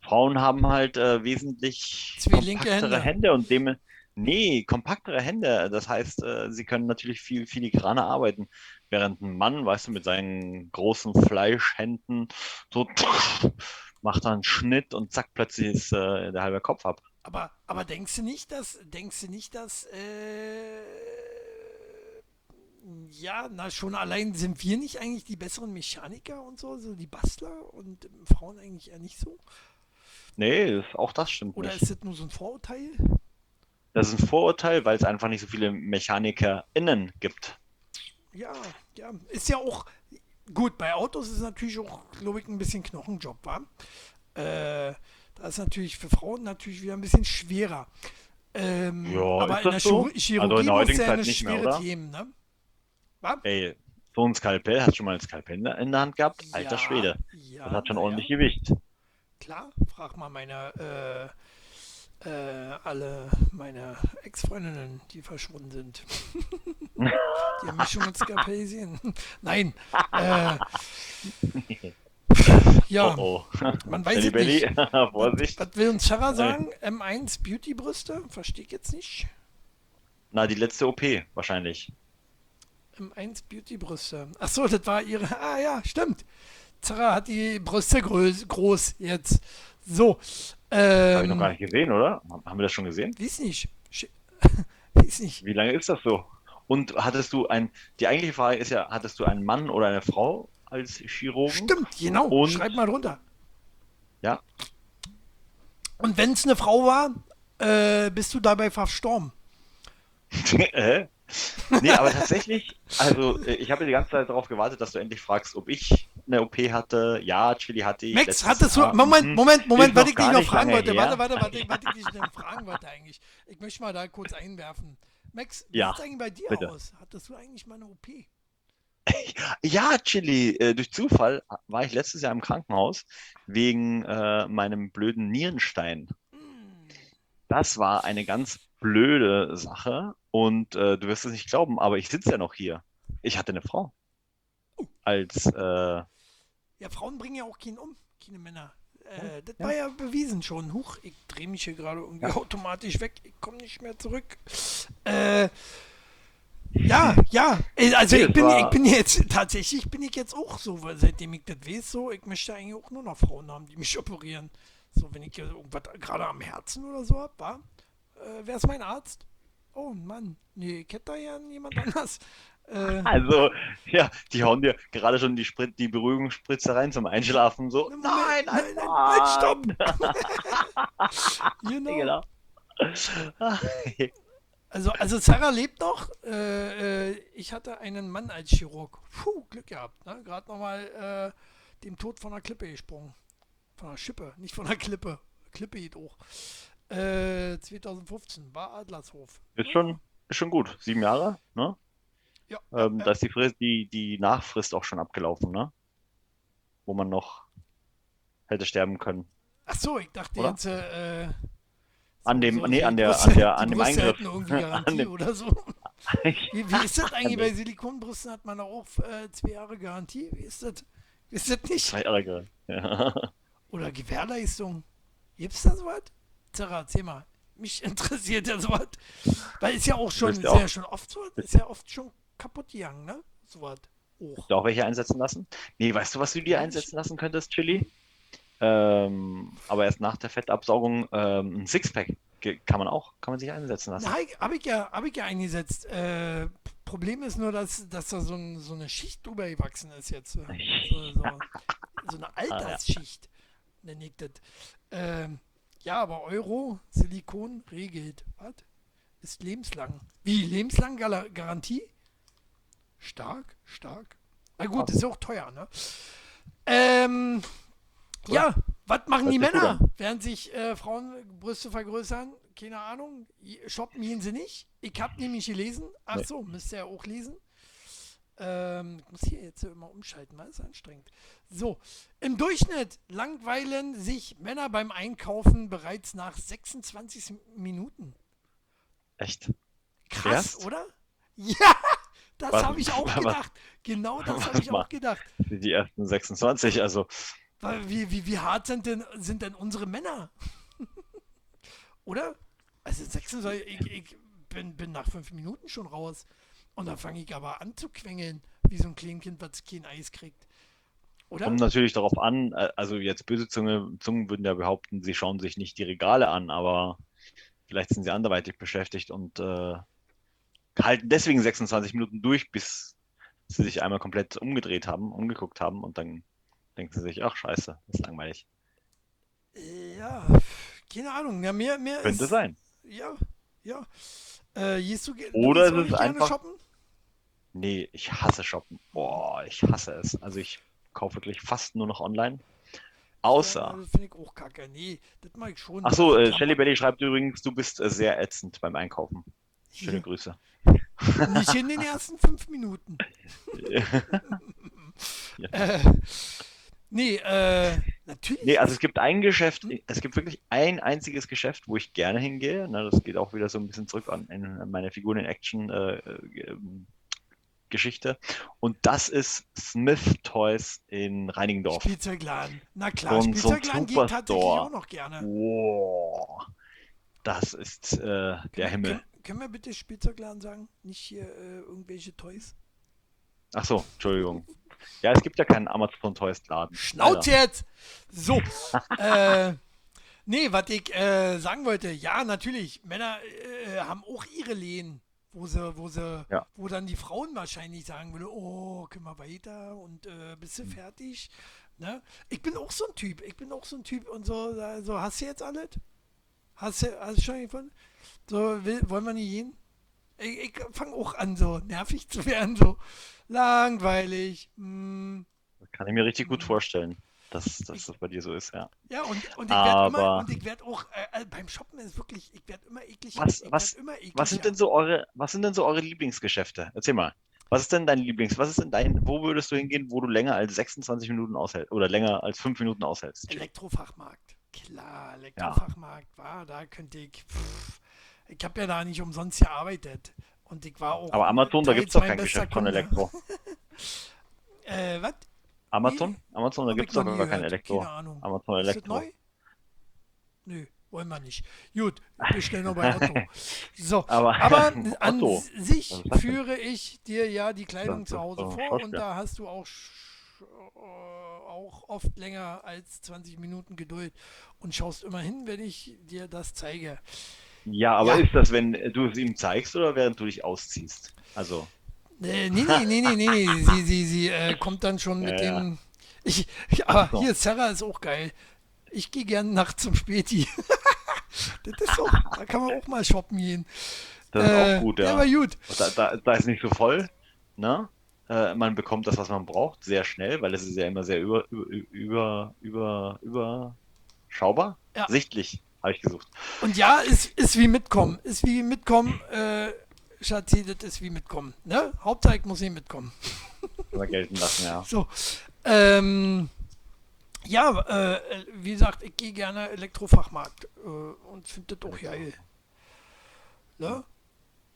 Frauen haben halt äh, wesentlich Zwei linke kompaktere Hände. Hände und dem, nee, kompaktere Hände. Das heißt, äh, sie können natürlich viel filigraner arbeiten. Während ein Mann, weißt du, mit seinen großen Fleischhänden so (laughs) macht er einen Schnitt und zack, plötzlich ist äh, der halbe Kopf ab. Aber, aber denkst du nicht, dass, denkst du nicht, dass, äh, ja, na schon allein sind wir nicht eigentlich die besseren Mechaniker und so, so die Bastler und ähm, Frauen eigentlich eher nicht so? Nee, das, auch das stimmt Oder nicht. ist das nur so ein Vorurteil? Das ist ein Vorurteil, weil es einfach nicht so viele MechanikerInnen gibt. Ja, ja, ist ja auch gut. Bei Autos ist es natürlich auch, glaube ich, ein bisschen Knochenjob, wa? Äh, da ist natürlich für Frauen natürlich wieder ein bisschen schwerer. Ähm, Ja, aber ist in das der so? Chirur- Chirurgie Also in der muss ja Zeit eine nicht mehr, schwere oder? Themen, ne? Was? Ey, so ein Skalpell, hast du schon mal ein Skalpell in der, Hand gehabt? Alter Ja, Schwede, ja, das hat schon ordentlich ja, Gewicht. klar. Frag mal meine, äh, äh, alle meine Ex-Freundinnen, die verschwunden sind. (laughs) die haben mich schon mit Skalpell gesehen. (laughs) Nein. Äh, ja, Oh oh. man weiß es nicht. (laughs) Vorsicht. Was will uns Sarah sagen? M1 Beauty-Brüste? Verstehe ich jetzt nicht. Na, die letzte OP wahrscheinlich. M1 Beauty-Brüste. Ach so, das war ihre. Ah ja, stimmt. Zara hat die Brüste groß, groß jetzt. So. Habe ich noch Ähm, gar nicht gesehen, oder? Haben wir das schon gesehen? weiß nicht. Sch- (laughs) weiß nicht. Wie lange ist das so? Und hattest du ein, die eigentliche Frage ist ja, hattest du einen Mann oder eine Frau als Chirurgen? Stimmt, genau. Und- Schreib mal drunter. Ja. Und wenn es eine Frau war, äh, bist du dabei verstorben. (laughs) Hä? Nee, aber tatsächlich, also äh, ich habe die ganze Zeit darauf gewartet, dass du endlich fragst, ob ich eine OP hatte. Ja, Chili hatte ich. Max, hattest du. Moment, Mhm. Moment, Moment, Ist was ich dich noch fragen wollte. Warte, warte, warte, was ich dich noch fragen wollte eigentlich. Ich möchte mal da kurz einwerfen. Max, wie Ja, sieht es eigentlich bei dir bitte. aus? Hattest du eigentlich mal eine OP? (laughs) Ja, Chili, äh, durch Zufall war ich letztes Jahr im Krankenhaus wegen äh, meinem blöden Nierenstein. Hm. Das war eine ganz blöde Sache und äh, du wirst es nicht glauben, aber ich sitze ja noch hier. Ich hatte eine Frau. Als, äh, Ja, Frauen bringen ja auch keinen um, keine Männer. Äh, das war ja bewiesen schon. Huch, ich drehe mich hier gerade irgendwie Ja. automatisch weg. Ich komme nicht mehr zurück. Äh, ja, ja. Äh, Also ich bin, ich bin jetzt, tatsächlich bin ich jetzt auch so, weil seitdem ich das weiß, so, ich möchte eigentlich auch nur noch Frauen haben, die mich (laughs) operieren. So, wenn ich hier irgendwas gerade am Herzen oder so hab, war, äh, wer ist mein Arzt? Oh Mann, nee, ich hätte da ja jemand anders. Äh, also, ja, die hauen dir gerade schon die, Sprit die Beruhigungsspritze rein zum Einschlafen. So, nein, nein, nein, nein, nein, stopp. (laughs) genau. Genau. Also, also Sarah lebt noch. Äh, äh, ich hatte einen Mann als Chirurg. Puh, Glück gehabt. Ne? Gerade nochmal äh, dem Tod von der Klippe gesprungen. Von der Schippe, nicht von der Klippe. Klippe geht hoch. Äh, 2015 war Adlershof. Ist schon, ist schon gut. Sieben Jahre, ne? Ja. Ähm, ja, da ist die Frist, die, die Nachfrist auch schon abgelaufen, ne? Wo man noch hätte sterben können. Ach so, ich dachte Oder? jetzt. Äh, An dem- so nee, an der- Brüste- an der- an dem Brüste Eingriff. (laughs) An dem- oder so. (laughs) Wie, wie ist das eigentlich bei Silikonbrüsten? Hat man auch äh, zwei Jahre Garantie? Wie ist das? Ist das nicht? Zwei Jahre. Ja. Oder Gewährleistung. Gibt's da sowas? Zara, erzähl mal. Mich (laughs) interessiert ja sowas. Weil ist ja auch schon, ist ja auch- schon oft so, ist ja oft schon kaputt gegangen, ne? Sowas. Auch. du auch welche einsetzen lassen? Nee, weißt du, was du dir einsetzen lassen könntest, Chili? Ähm, aber erst nach der Fettabsaugung ähm, ein Sixpack kann man auch, kann man sich einsetzen lassen. Nein, habe ich ja, hab ich ja eingesetzt. Äh, Problem ist nur, dass, dass da so, ein, so eine Schicht drüber gewachsen ist jetzt. So, so, so eine (laughs) Altersschicht, nenne ich das. Ähm, ja, aber Euro, Silikon regelt. Was? Ist lebenslang. Wie? Lebenslang Gala- Garantie? Stark, stark. Na gut, ist ja auch teuer, ne? Ähm, ja, was machen Hört die Männer, während sich äh, Frauenbrüste vergrößern? Keine Ahnung. Shoppen gehen sie nicht. Ich habe nämlich gelesen. Ach Nee. so, müsst ihr ja auch lesen. Ähm, ich muss hier jetzt immer umschalten, weil es anstrengend. So, im Durchschnitt langweilen sich Männer beim Einkaufen bereits nach 26 Minuten. Echt? Krass, Erst? oder? (laughs) Ja, das habe ich auch gedacht. Genau (laughs) das habe ich auch gedacht. Die ersten 26, also Wie, wie, wie hart sind denn, sind denn unsere Männer? (laughs) Oder? Also 26, ich, ich bin, bin nach fünf Minuten schon raus. Und dann fange ich aber an zu quengeln, wie so ein Kleinkind, was kein Eis kriegt. Oder? kommt natürlich darauf an, äh, also jetzt böse Zunge, Zungen würden ja behaupten, sie schauen sich nicht die Regale an, aber vielleicht sind sie anderweitig beschäftigt und äh, halten deswegen 26 Minuten durch, bis sie sich einmal komplett umgedreht haben, umgeguckt haben und dann denken sie sich, ach scheiße, das ist langweilig. Ja, keine Ahnung. Ja, mir, mir Könnte ist, sein. Ja, ja. Äh, du, Oder es ist einfach- shoppen? Nee, ich hasse Shoppen. Boah, ich hasse es. Also ich kaufe wirklich fast nur noch online. Ja, Außer. das finde ich auch kacke. Nee, das mag ich schon. Ach so, äh, Shelly Belly schreibt übrigens, du bist äh, sehr ätzend beim Einkaufen. Schöne Hier. Grüße. Nicht in den (laughs) ersten fünf Minuten. (laughs) Äh, nee, äh, natürlich. Nee, also es gibt ein Geschäft, Hm? es gibt wirklich ein einziges Geschäft, wo ich gerne hingehe. Ne, das geht auch wieder so ein bisschen zurück an, an meine Figuren in Action äh, äh, ähm, Geschichte. Und das ist Smith Toys in Reinigendorf. Spielzeugladen. Na klar, So ein- so Spielzeugladen geht tatsächlich auch noch gerne. Wow. Das ist äh, der Können- Himmel. Können, können wir bitte Spielzeugladen sagen? Nicht hier äh, irgendwelche Toys? Ach so, Entschuldigung. Ja, es gibt ja keinen Amazon Toys Laden. Schnauz jetzt! So. (laughs) äh, nee, was ich äh, sagen wollte, ja, natürlich, Männer äh, haben auch ihre Lehen, wo sie, wo sie, Ja. wo dann die Frauen wahrscheinlich sagen würden, oh, können wir weiter und äh, bist Hm. du fertig? Ne? Ich bin auch so ein Typ, ich bin auch so ein Typ und so, da- so hast du jetzt alles? Hast du, hast du schon gefunden? So, will, wollen wir nicht gehen? Ich, ich fange auch an, so nervig (laughs) zu werden, so langweilig. Mm, Kann ich mir richtig gut vorstellen, dass, dass das bei dir so ist, ja. Ja, und, und ich werde immer, Aber- und ich werde auch, äh, äh, beim Shoppen ist wirklich, ich werde immer eklig. Was- was- werd immer eklig. Was sind denn so eure, was sind denn so eure Lieblingsgeschäfte? Erzähl mal. Was ist denn dein Lieblings? Was ist denn dein, wo würdest du hingehen, wo du länger als 26 Minuten aushältst oder länger als 5 Minuten aushältst? Elektrofachmarkt. Klar, Elektrofachmarkt war, da könnte ich. Pff, ich habe ja da nicht umsonst gearbeitet. Und ich war auch. Aber Amazon, da gibt es doch kein Geschäft von Kunde. Elektro. (laughs) Äh, was? Amazon? Amazon, da gibt es doch gar kein. Elektro. Keine Ahnung. Amazon Ist das Elektro. neu? Nö, wollen wir nicht. Gut, bestellen wir bei Otto. (laughs) So, Aber, Aber (laughs) an Otto. sich führe ich dir ja die Kleidung zu Hause vor und Schauspiel. da hast du auch, äh, auch oft länger als 20 Minuten Geduld und schaust immer hin, wenn ich dir das zeige. Ja, aber Ja. ist das, wenn du es ihm zeigst oder während du dich ausziehst? Also, nee, nee, nee, nee, nee, nee. (laughs) Sie, sie, sie äh, kommt dann schon mit Ja, dem. Ich, ich, aber so. hier, Sarah ist auch geil. Ich gehe gern nachts zum Späti. (laughs) das ist so, da kann man auch mal shoppen gehen. das ist Äh, auch gut, ja. war gut. Da, da, da ist nicht so voll, ne? Äh, man bekommt das, was man braucht, sehr schnell, weil es ist ja immer sehr über, über, über, über, überschaubar. Ja. Sichtlich, habe ich gesucht. Und ja, ist, ist wie mitkommen. Ist wie mitkommen. Äh, Schatzi, das ist wie mitkommen. Ne? Hauptsache, ich muss nicht mitkommen. Kann man gelten lassen, ja. So. Ähm, ja, äh, wie gesagt, ich gehe gerne Elektrofachmarkt äh, und finde das auch geil. Ne?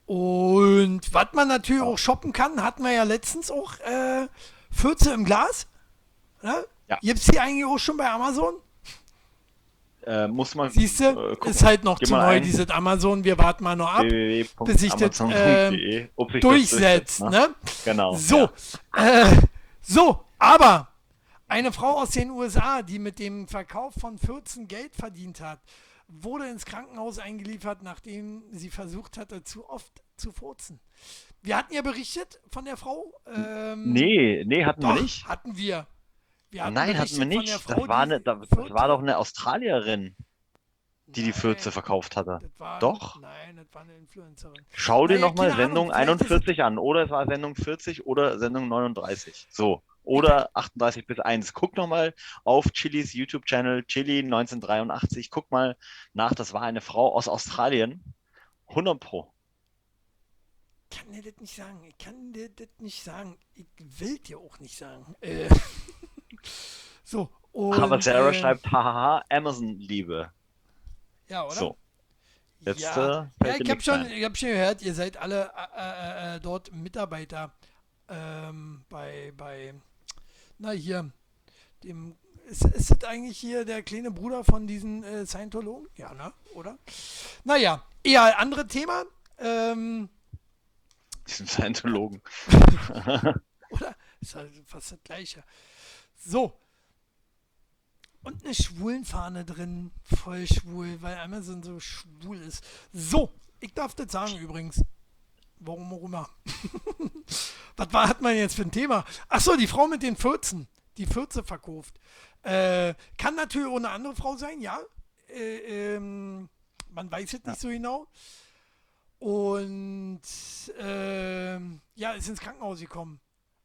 Und was man natürlich auch shoppen kann, hatten wir ja letztens auch äh, Fürze im Glas. Ne? Ja. Gibt's die eigentlich auch schon bei Amazon? Äh, muss man Siehst du, äh, ist halt noch Gib zu neu, ein. dieses Amazon. Wir warten mal noch ab, bis sich das, das durchsetzt. ne? Ne? Genau. So, ja. äh, so, aber eine Frau aus den USA, die mit dem Verkauf von 14 Geld verdient hat, wurde ins Krankenhaus eingeliefert, nachdem sie versucht hatte, zu oft zu furzen. Wir hatten ja berichtet von der Frau. Ähm, Nee, nee, hatten doch, wir nicht. hatten wir. Hatten Nein, hatten wir nicht. Frau, Das war, eine, das Fürze- war doch eine Australierin, die die Fürze verkauft hatte. das war, Doch. Nein, das war eine Influencerin. Schau dir nochmal Ahnung, Sendung ist- 41 an. Oder es war Sendung 40 oder Sendung 39. So. Oder 38 bis 1. Guck nochmal auf Chilis YouTube-Channel, Chili 1983. Guck mal nach. Das war eine Frau aus Australien. 100 Pro. kann dir das nicht sagen. Ich kann dir das nicht sagen. Ich will dir auch nicht sagen. Äh, (laughs) so. Und, Aber Sarah äh, schreibt, hahaha, Amazon-Liebe. Ja, oder? So, jetzt ja, äh, ja ich habe schon, ich hab schon gehört, ihr seid alle äh, äh, äh, dort Mitarbeiter ähm, bei, bei, na hier, dem, ist, ist das eigentlich hier der kleine Bruder von diesen äh, Scientologen? Ja, ne? Oder? Naja, eher andere Thema. Ähm, Diesen Scientologen. (laughs) oder? Ist halt fast das gleiche. So. Und eine Schwulenfahne drin. Voll schwul, weil Amazon so schwul ist. So, ich darf das sagen übrigens. Warum auch immer. (laughs) Was war, hat man jetzt für ein Thema? Achso, die Frau mit den 14. Die 14 verkauft. Äh, kann natürlich auch eine andere Frau sein, ja. Äh, ähm, man weiß es nicht so genau. Und ähm, ja, ist ins Krankenhaus gekommen.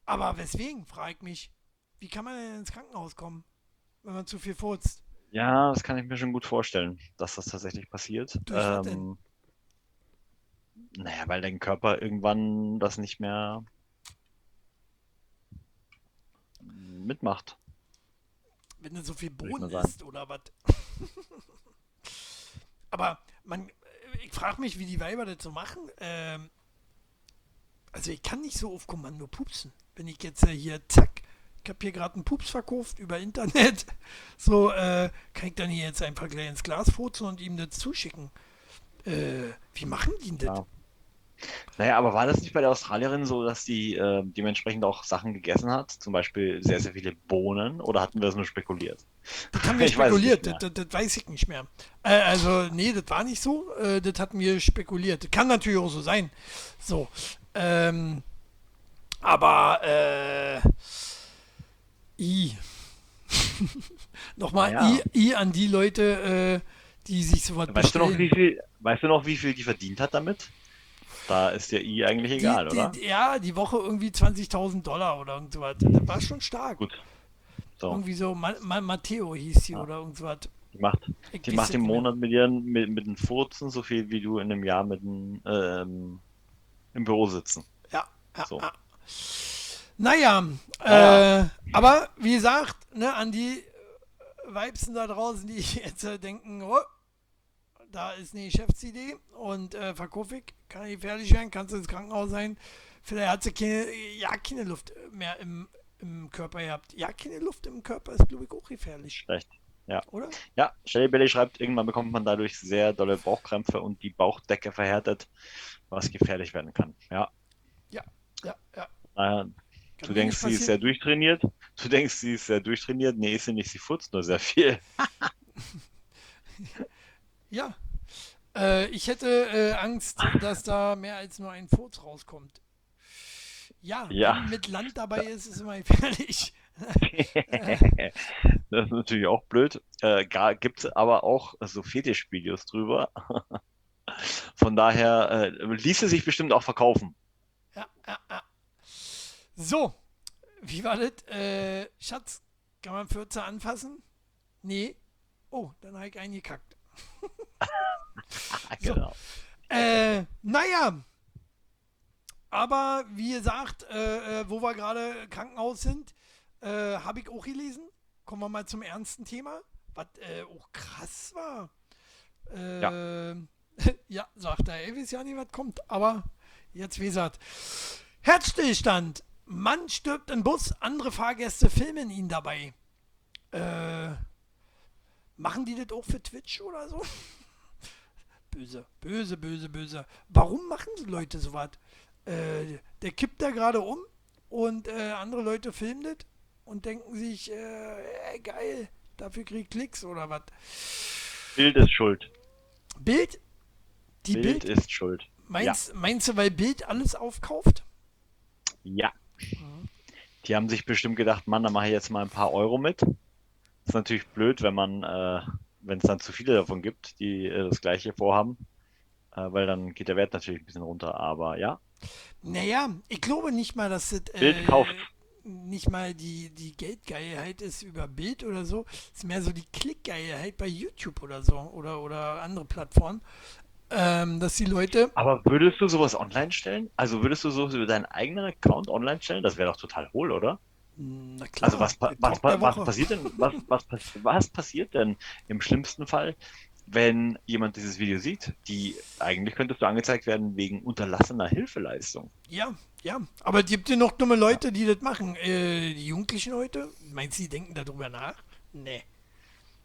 Aber weswegen, frage ich mich. Wie kann man denn ins Krankenhaus kommen, wenn man zu viel furzt? Ja, das kann ich mir schon gut vorstellen, dass das tatsächlich passiert. Durch? Ähm, naja, weil dein Körper irgendwann das nicht mehr mitmacht. Wenn du so viel sagen. isst oder was? (laughs) Aber man, ich frage mich, wie die Weiber das so machen. Ähm, also ich kann nicht so auf Kommando pupsen. Wenn ich jetzt äh, hier, zack, ich habe hier gerade einen Pups verkauft über Internet, (laughs) so äh, kann ich dann hier jetzt einfach gleich ins Glas furzen und ihm das zuschicken. Äh, wie machen die denn das? Ja. Naja, aber war das nicht bei der Australierin so, dass die äh, dementsprechend auch Sachen gegessen hat? Zum Beispiel sehr, sehr viele Bohnen? Oder hatten wir das nur spekuliert? Das haben wir (laughs) Ich spekuliert, das, das, das weiß ich nicht mehr. Äh, also, nee, das war nicht so, äh, das hatten wir spekuliert. Das kann natürlich auch so sein. So, ähm, aber, äh, I. (laughs) Nochmal Ja. I, I an die Leute, äh, die sich sowas Weißt du noch, wie bestellen. viel, weißt du noch, wie viel die verdient hat damit? Da ist der I eigentlich egal, die, oder? Die, ja, die Woche irgendwie 20.000 Dollar oder irgend sowas. Das war schon stark. Gut. So, Irgendwie so, Ma Ma Matteo hieß sie oder irgend sowas. die macht, Ich die macht im. Monat mit ihren, mit, mit den Furzen so viel, wie du in einem Jahr mit dem, ähm, im Büro sitzen. Ja, ja, So. ja. Naja, Naja. Äh, aber wie gesagt, ne, an die Weibsen da draußen, die (laughs) jetzt äh, denken, oh, da ist eine Geschäftsidee und äh, verkauf ich, kann gefährlich werden, kannst du ins Krankenhaus sein. Vielleicht hat sie keine, ja, keine Luft mehr im, im Körper gehabt. Ja, keine Luft im Körper ist, glaube ich, auch gefährlich, Schlecht. Ja. oder? Ja, Shelly Belly schreibt, irgendwann bekommt man dadurch sehr dolle Bauchkrämpfe und die Bauchdecke verhärtet, was gefährlich werden kann. Ja, Ja, ja. naja, Kann du denkst, sie ist sehr durchtrainiert. Du denkst, sie ist sehr durchtrainiert. Nee, ist sie nicht, sie futzt nur sehr viel. (laughs) Ja. Äh, ich hätte äh, Angst, dass da mehr als nur ein Furz rauskommt. Ja, Ja. wenn mit Land dabei ist, ist immer gefährlich. (laughs) Das ist natürlich auch blöd. Äh, gibt es aber auch so Fetischvideos drüber. (laughs) Von daher äh, ließe sich bestimmt auch verkaufen. Ja, ja, ja. So, wie war das? Äh, Schatz, kann man 14 anfassen? Nee. Oh, dann habe ich eingekackt. (laughs) So. Genau. Äh, naja. Aber wie gesagt, äh, äh, wo wir gerade Krankenhaus sind, äh, habe ich auch gelesen. Kommen wir mal zum ernsten Thema, was äh, auch krass war. Äh, (laughs) ja. sagt er, ey, weiß ja nicht, was kommt, aber jetzt wie gesagt. Herzstillstand. Mann stirbt im Bus, andere Fahrgäste filmen ihn dabei. Äh, machen die das auch für Twitch oder so? (laughs) Böse, böse, böse, böse. Warum machen so Leute sowas? Äh, der kippt da gerade um und äh, andere Leute filmen das und denken sich, äh, ey, geil, dafür krieg ich Klicks oder was. Bild ist schuld. Bild? Die Bild, Bild? ist schuld. meinst, meinst du, weil Bild alles aufkauft? Ja. Die haben sich bestimmt gedacht, Mann, da mache ich jetzt mal ein paar Euro mit. Ist natürlich blöd, wenn man, äh, wenn es dann zu viele davon gibt, die äh, das gleiche vorhaben. Äh, weil dann geht der Wert natürlich ein bisschen runter. Aber ja, Naja, ich glaube nicht mal, dass das Bild äh, kauft. nicht mal die, die Geldgeilheit ist über Bild oder so. Es ist mehr so die Klickgeilheit bei YouTube oder so oder, oder andere Plattformen. Ähm, dass die Leute. Aber würdest du sowas online stellen? Also würdest du sowas über deinen eigenen Account online stellen? Das wäre doch total hohl, oder? Na klar, Also was, was, was, was passiert denn, was, was, was passiert denn im schlimmsten Fall, wenn jemand dieses Video sieht? Die, eigentlich könntest du angezeigt werden wegen unterlassener Hilfeleistung. Ja, ja. Aber es gibt ja noch dumme Leute, die das machen. Äh, die Jugendlichen heute, meinst du, die denken darüber nach? Nee.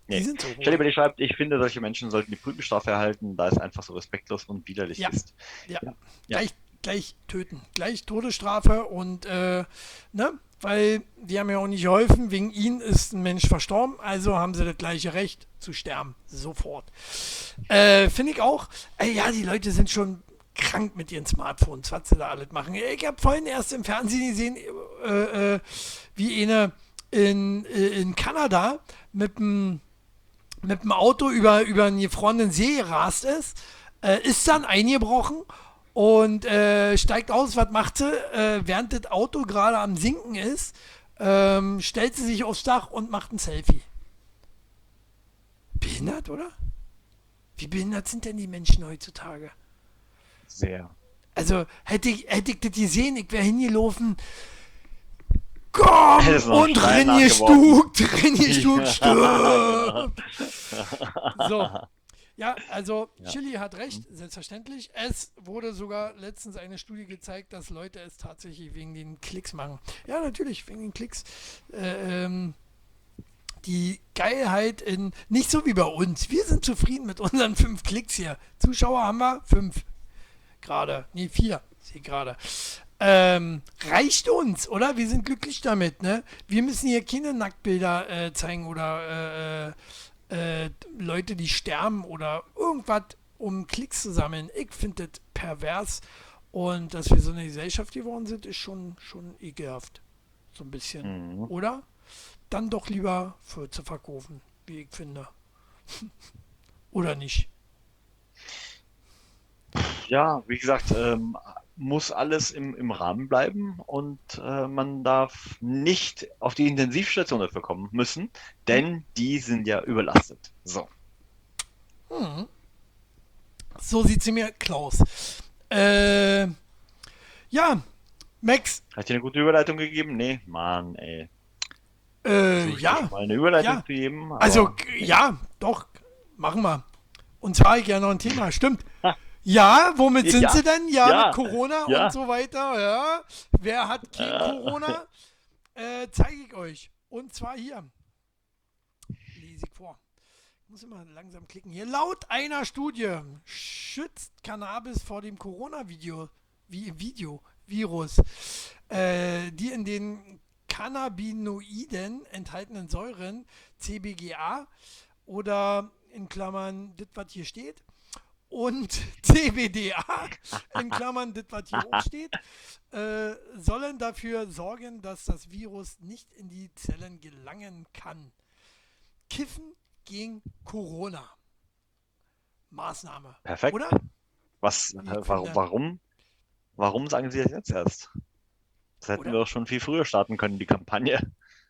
Die Nee. sind so. Stell dir mal, die schreibt, ich finde, solche Menschen sollten die Prügelstrafe erhalten, da es einfach so respektlos und widerlich Ja. ist. Ja, Ja. Gleich, gleich töten. Gleich Todesstrafe und, äh, ne? Weil die haben ja auch nicht geholfen. Wegen ihnen ist ein Mensch verstorben, also haben sie das gleiche Recht zu sterben. Sofort. Äh, Finde ich auch. Äh, ja, die Leute sind schon krank mit ihren Smartphones, was sie da alles machen. Ich habe vorhin erst im Fernsehen gesehen, äh, äh, wie eine in, äh, in Kanada mit dem mit dem Auto über, über einen gefrorenen See gerast ist, äh, ist dann eingebrochen und äh, steigt aus. Was macht sie? Äh, während das Auto gerade am Sinken ist, ähm, stellt sie sich aufs Dach und macht ein Selfie. Behindert, oder? Wie behindert sind denn die Menschen heutzutage? Sehr. Also hätte ich, hätte ich das gesehen, ich wäre hingelaufen. Komm! Und nachgeworfen. stuckt, Renje stuckt, stirbt. So. (laughs) Ja, also Ja. Chili hat recht, selbstverständlich. Es wurde sogar letztens eine Studie gezeigt, dass Leute es tatsächlich wegen den Klicks machen. Ja, natürlich, wegen den Klicks. Äh, ähm, die Geilheit in, nicht so wie bei uns. Wir sind zufrieden mit unseren fünf Klicks hier. Zuschauer haben wir fünf. Gerade. Nee, vier. Sehe gerade. Ähm, reicht uns, oder? Wir sind glücklich damit, ne? Wir müssen hier keine Nacktbilder äh, zeigen oder äh, äh, Leute, die sterben oder irgendwas, um Klicks zu sammeln. Ich finde das pervers. Und dass wir so eine Gesellschaft geworden sind, ist schon, schon ekelhaft. So ein bisschen. Mhm. Oder? Dann doch lieber für zu verkaufen, wie ich finde. (laughs) Oder nicht? Ja, wie gesagt, ähm, muss alles im, im Rahmen bleiben und äh, man darf nicht auf die Intensivstation dafür kommen müssen, denn die sind ja überlastet. So. Hm. So sieht sie mir, Klaus. Äh, ja, Max, Hat dir eine gute Überleitung gegeben? Nee, Mann, ey. äh, Versuch ich ja, Mal eine Überleitung ja. zu geben. also ja, doch, machen wir. Und zwar ich ja noch ein Thema, stimmt. (laughs) Ja, womit sind Ja, sie denn? Ja, ja, mit Corona ja. und so weiter. Ja. Wer hat kein Äh. Corona? Äh, zeige ich euch. Und zwar hier. Lese ich vor. Ich muss immer langsam klicken. Hier. Laut einer Studie schützt Cannabis vor dem Corona-Video, wie Video, Virus, äh, die in den Cannabinoiden enthaltenen Säuren CBGA oder in Klammern das, was hier steht, und (laughs) CBDA, in Klammern das, was hier oben steht, äh, sollen dafür sorgen, dass das Virus nicht in die Zellen gelangen kann. Kiffen gegen Corona. Maßnahme. Perfekt. Oder? Was, äh, warum, warum, warum sagen Sie das jetzt erst? Das hätten Oder? wir doch schon viel früher starten können, die Kampagne.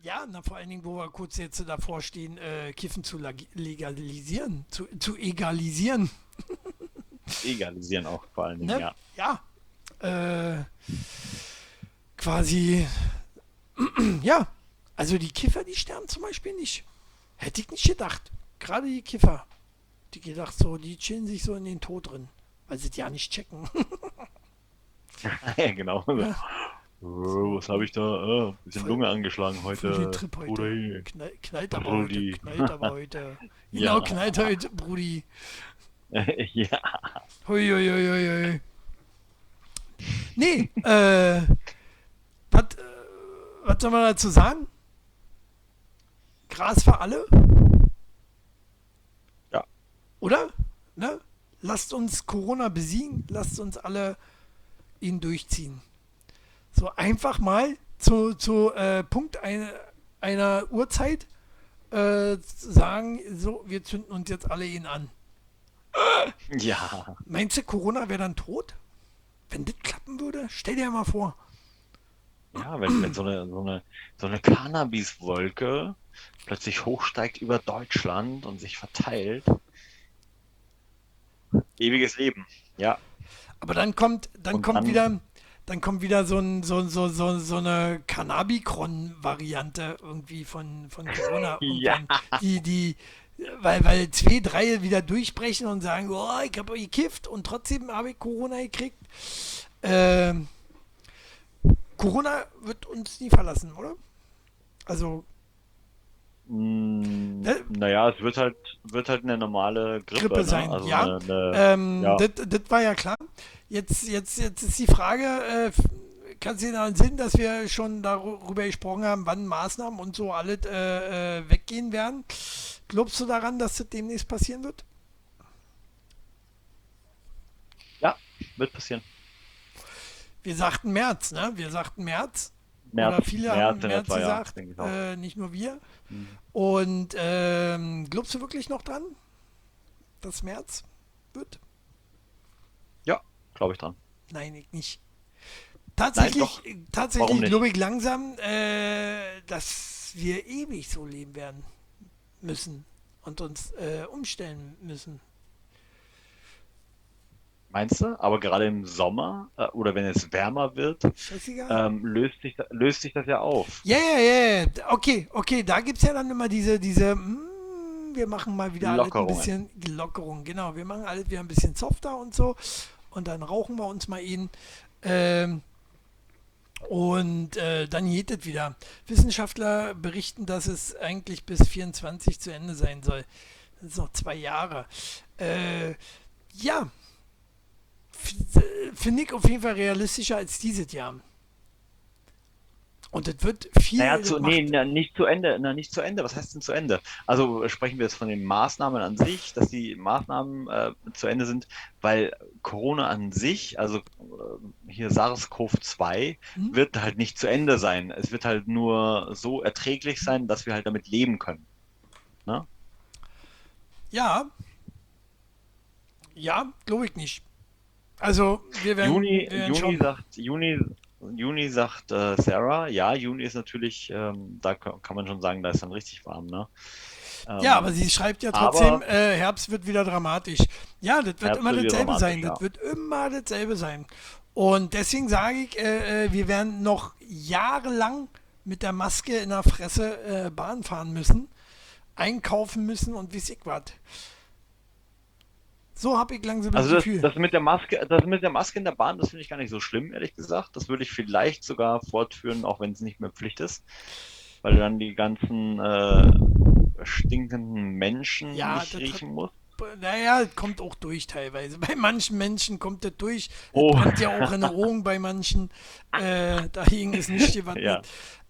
Ja, na, vor allen Dingen, wo wir kurz jetzt davor stehen, äh, Kiffen zu legalisieren, zu, zu egalisieren. (laughs) Egalisieren auch vor allen Dingen, Ne? ja. Ja. Äh, quasi. (clears throat) ja. Also die Kiffer, die sterben zum Beispiel nicht. Hätte ich nicht gedacht. Gerade die Kiffer. Die gedacht so, die chillen sich so in den Tod drin. Weil sie es ja nicht checken. (laughs) ja, genau. Oh, was habe ich da? Oh, bisschen Voll- Lunge angeschlagen heute. den Trip heute. Brudi. Knall, knallt aber Brudi. heute. Knallt aber heute. (laughs) Ja. Genau, knallt heute, Brudi. (laughs) ja. Hui, hui, hui, hui, hui. Nee, äh, was äh, was soll man dazu sagen? Gras für alle? Ja. Oder? Ne? Lasst uns Corona besiegen, lasst uns alle ihn durchziehen. So einfach mal zu, zu äh, Punkt ein, einer Uhrzeit äh, sagen, so, wir zünden uns jetzt alle ihn an. Ja. Meinst du, Corona wäre dann tot? Wenn das klappen würde? Stell dir mal vor. Ja, wenn, wenn so eine, so eine, so eine Cannabis-Wolke plötzlich hochsteigt über Deutschland und sich verteilt. Ewiges Leben, ja. Aber dann kommt, dann Und kommt dann- wieder, dann kommt wieder so, ein, so, so, so, so eine Cannabikron-Variante irgendwie von, von Corona. (laughs) Ja. Die, die, weil, weil zwei, drei wieder durchbrechen und sagen, oh, ich habe gekifft und trotzdem habe ich Corona gekriegt. Ähm, Corona wird uns nie verlassen, oder? Also, Mm, Äh, naja, es wird halt, wird halt eine normale Grippe, Grippe ne? sein, Also ja. eine, eine, Ähm, ja. das, das war ja klar. Jetzt, jetzt, jetzt ist die Frage, äh, kannst du dir daran Sinn, dass wir schon darüber gesprochen haben, wann Maßnahmen und so alles äh, äh, weggehen werden? Glaubst du daran, dass das demnächst passieren wird? ja, wird passieren. Wir sagten März, ne? Wir sagten März. März, Oder viele März haben März ja, gesagt, auch. äh, nicht nur wir. Mhm. Und ähm, glaubst du wirklich noch dran, dass März wird? Ja, glaube ich dran. Nein, ich nicht. Tatsächlich, tatsächlich glaube ich langsam, äh, dass wir ewig so leben werden müssen und uns äh, umstellen müssen. Meinst du? Aber gerade im Sommer äh, oder wenn es wärmer wird, ähm, löst, sich, löst sich das ja auf. Ja, ja, ja. Okay, okay, da gibt es ja dann immer diese, diese, mm, wir machen mal wieder alles ein bisschen Lockerung, genau. Wir machen alles wieder ein bisschen softer und so. Und dann rauchen wir uns mal ihn. Ähm, und äh, dann geht es wieder. Wissenschaftler berichten, dass es eigentlich bis 24 zu Ende sein soll. Das ist noch zwei Jahre. Äh, ja, äh, finde ich auf jeden Fall realistischer als dieses Jahr. Und es wird viel Naja, zu, gemacht. nee, na, nicht zu Ende, na, nicht zu Ende. Was heißt denn zu Ende? Also sprechen wir jetzt von den Maßnahmen an sich, dass die Maßnahmen äh, zu Ende sind, weil Corona an sich, also äh, hier SARS-CoV-2, Mhm. wird halt nicht zu Ende sein. Es wird halt nur so erträglich sein, dass wir halt damit leben können. Ja. Ja, glaube ich nicht. Also, wir werden, Juni, wir werden Juni sagt, Juni, Juni sagt äh, Sarah, ja, Juni ist natürlich, ähm, da kann, kann man schon sagen, da ist dann richtig warm, ne? Ähm, Ja, aber sie schreibt ja aber- trotzdem, äh, Herbst wird wieder dramatisch. Ja, das wird Herbst immer wird dasselbe sein. dramatisch, Das ja. wird immer dasselbe sein. Und deswegen sage ich, äh, äh, wir werden noch jahrelang mit der Maske in der Fresse äh, Bahn fahren müssen, einkaufen müssen und wie ich was. So habe ich langsam das Also das, Gefühl. das mit der Maske, das mit der Maske in der Bahn, das finde ich gar nicht so schlimm, ehrlich gesagt. Das würde ich vielleicht sogar fortführen, auch wenn es nicht mehr Pflicht ist, weil du dann die ganzen äh, stinkenden Menschen Ja, nicht riechen musst. Naja, es kommt auch durch teilweise. (laughs) Bei manchen Menschen kommt das durch. Oh. Brennt ja auch in (laughs) den Augen bei manchen. Äh, dagegen ist nicht gewappnet. Ja.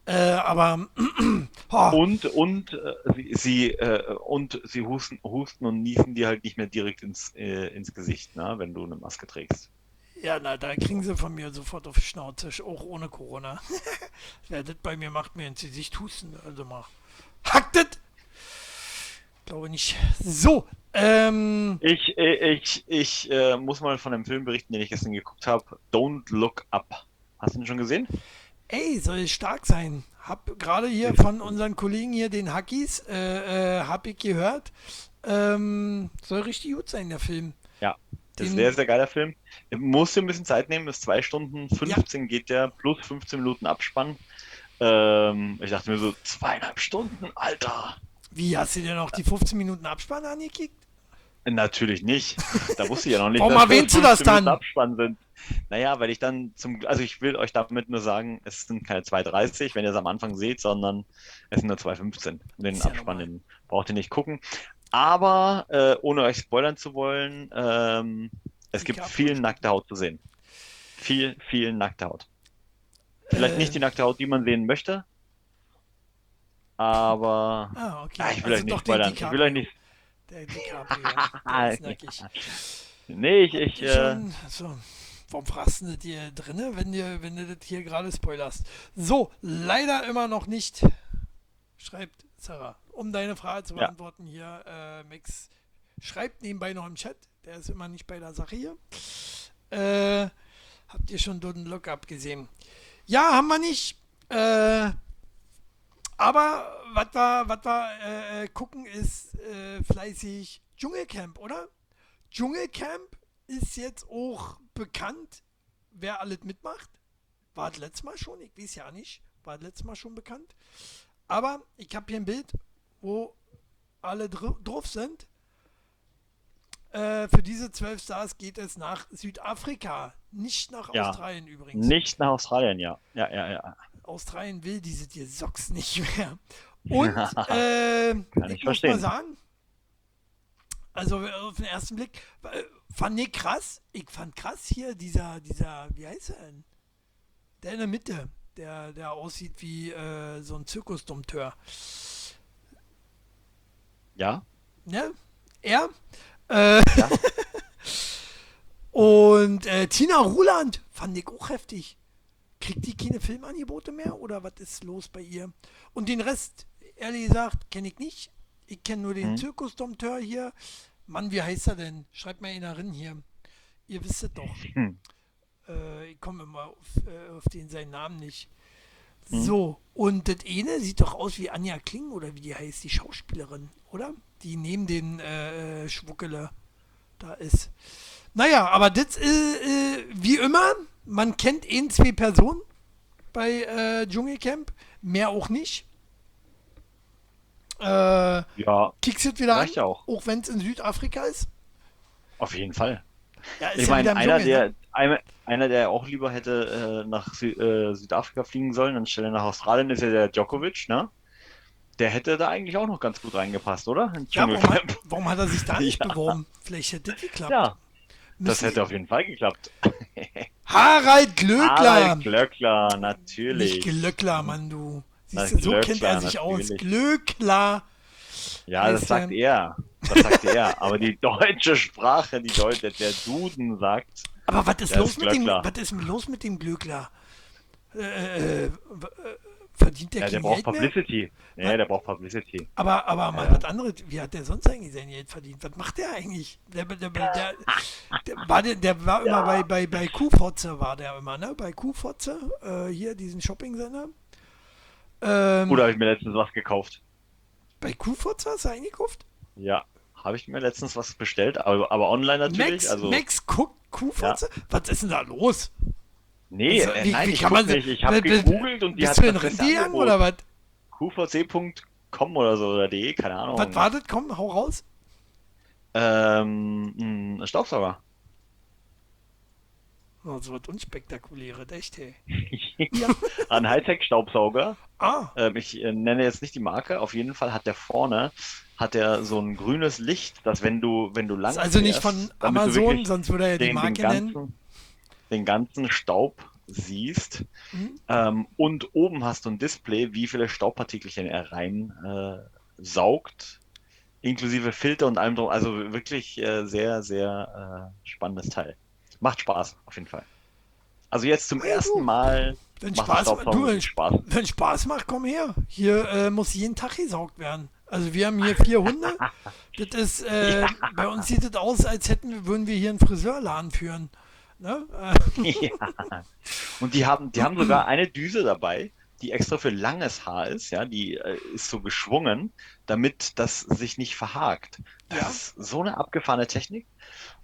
Äh, aber (clears throat) oh, Und und äh, sie, sie äh, und sie husten, husten und niesen dir halt nicht mehr direkt ins, äh, ins Gesicht, ne, wenn du eine Maske trägst. ja, na, da kriegen sie von mir sofort auf Schnauze, auch ohne Corona. (laughs) Wer das bei mir macht, mir ins Gesicht husten. Also mal. Hackt das! Glaube nicht. So, ähm, Ich, äh, ich, ich äh, muss mal von einem Film berichten, den ich gestern geguckt habe. Don't Look Up. Hast du den schon gesehen? Ey, soll es stark sein. Hab gerade hier von unseren Kollegen hier, den Hackies, äh, äh, hab ich gehört. Ähm, soll richtig gut sein, der Film. Ja, das ein sehr, geiler Film. Musst dir ein bisschen Zeit nehmen, ist 2 Stunden 15 geht der, plus 15 Minuten Abspann. Ähm, ich dachte mir so, zweieinhalb Stunden, Alter. Wie, hast du dir noch die 15 Minuten Abspann angekickt? Natürlich nicht. Da wusste ich ja noch nicht, Warum erwähnst du 15 das dann? Abspann sind. Naja, weil ich dann zum, also ich will euch damit nur sagen, es sind keine 2,30, wenn ihr es am Anfang seht, sondern es sind nur 2,15. Den ja Abspann, den braucht ihr nicht gucken. Aber, äh, ohne euch spoilern zu wollen, ähm, es Die gibt viel nackte Haut zu sehen. Viel, viel nackte Haut. Vielleicht Äh, nicht die nackte Haut, die man sehen möchte, aber Ah, okay. ah, ich will Also euch nicht doch den spoilern. Ich will euch nicht. Der DiCaprio, (laughs) ist nackig. Nee, ich, ich, äh, so. Warum fragst du das hier drinne, wenn, dir, wenn du das hier gerade spoilerst? So, leider immer noch nicht, schreibt Sarah. Um deine Frage zu Ja. beantworten hier, äh, Max schreibt nebenbei noch im Chat, der ist immer nicht bei der Sache hier. Äh, habt ihr schon dort einen Lookup gesehen? Ja, haben wir nicht. Äh, aber was wir, was wir äh, gucken, ist äh, fleißig Dschungelcamp, oder? Dschungelcamp ist jetzt auch bekannt, wer alles mitmacht. War das letztes Mal schon, ich weiß ja nicht. War das letztes Mal schon bekannt. Aber ich habe hier ein Bild, wo alle dr drauf sind. Äh, für diese zwölf Stars geht es nach Südafrika, nicht nach Ja. Australien übrigens. Nicht nach Australien, ja. Ja, ja, ja. Australien will diese dir Socks nicht mehr. (laughs) Und äh, Kann ich ich muss mal sagen, also auf den ersten Blick äh, fand ich krass. Ich fand krass hier dieser, dieser, wie heißt er denn? Der in der Mitte, der, der aussieht wie äh, so ein Zirkusdompteur. Ja, Ne? Er. Äh, Ja. (laughs) und äh, Tina Ruland fand ich auch heftig. Kriegt die keine Filmangebote mehr oder was ist los bei ihr? Und den Rest, ehrlich gesagt, kenne ich nicht. Ich kenne nur den Hm. Zirkusdompteur hier. Mann, wie heißt er denn? Schreibt mal einer rein hier. Ihr wisst es doch. Hm. Äh, ich komme immer auf, äh, auf den seinen Namen nicht. Hm. So, und das eine sieht doch aus wie Anja Kling oder wie die heißt, die Schauspielerin, oder? Die neben den äh, äh, Schwuckele da ist. Naja, aber das ist äh, wie immer, man kennt ein, zwei Personen bei äh, Dschungelcamp, mehr auch nicht. Äh, ja, kickst jetzt wieder an, auch. auch wenn es in Südafrika ist. Auf jeden Fall. Ja, Ich ja meine, einer, Dschungel, der, ne? einer, der auch lieber hätte äh, nach Sü äh, Südafrika fliegen sollen, anstelle nach Australien, ist ja der Djokovic, ne? Der hätte da eigentlich auch noch ganz gut reingepasst, oder? Ja, warum, hat, warum hat er sich da (laughs) nicht Ja. beworben? Vielleicht hätte das geklappt. Ja, das Müssen- hätte auf jeden Fall geklappt. (laughs) Harald Glöckler. Harald Glöckler, Nicht natürlich. Glöckler, Mann, du. Siehst du, so kennt Glöckler, er sich aus. natürlich. Glöckler. Ja, das sagt er. Das sagt er. Aber die deutsche Sprache, die Leute, der Duden sagt, Aber was ist los ist mit dem, Glöckler. was ist los mit dem Glöckler? Äh, äh, äh, verdient der ja, der kein braucht Geld mehr? Publicity. Ja, der braucht Publicity. Aber, aber mal Ja. was anderes. Wie hat der sonst eigentlich sein Geld verdient? Was macht der eigentlich? Der, der, der, der, der, war, der, der war immer bei, bei, bei Kuhfotze, war der immer, ne? Bei Kuhfotze, äh, hier, diesen Shopping-Sender. Ähm, Oder habe ich mir letztens was gekauft? bei Kuhfotze hast du eingekauft? Ja, habe ich mir letztens was bestellt, aber, aber online natürlich. Max, also, Max guckt Kuhfotze? Was ist denn da los? Nee, Also, äh, wie- nein, wie ich kann man nicht. Ich habe gegoogelt und die Bist hat du in Angebot. oder was? qvc.com oder so oder de, keine Ahnung. Was war das? Komm, hau raus. Ähm, ein Staubsauger. Oh, so was unspektakuläres, echt, hey. (laughs) Ja. Ein Hightech-Staubsauger. Ah, Ähm, ich äh, nenne jetzt nicht die Marke. Auf jeden Fall hat der vorne hat der so ein grünes Licht, dass wenn du wenn du lang also nicht von Amazon, sonst würde er ja die Marke nennen. Den ganzen Staub siehst Mhm. ähm, und oben hast du ein Display, wie viele Staubpartikelchen er rein äh, saugt, inklusive Filter und allem drum. Also wirklich äh, sehr sehr äh, spannendes Teil. Macht Spaß auf jeden Fall. Also jetzt zum Ja, ersten Mal Wenn Spaß, du, wenn, Spaß. wenn Spaß macht, komm her. Hier äh, muss jeden Tag gesaugt werden. Also wir haben hier vier Hunde. (laughs) das ist, äh, bei uns sieht es aus, als hätten wir, würden wir hier einen Friseurladen führen. Ne? Ja. Und die haben, die haben sogar eine Düse dabei, die extra für langes Haar ist, ja, die äh, ist so geschwungen, damit das sich nicht verhakt. Das Ja. ist so eine abgefahrene Technik,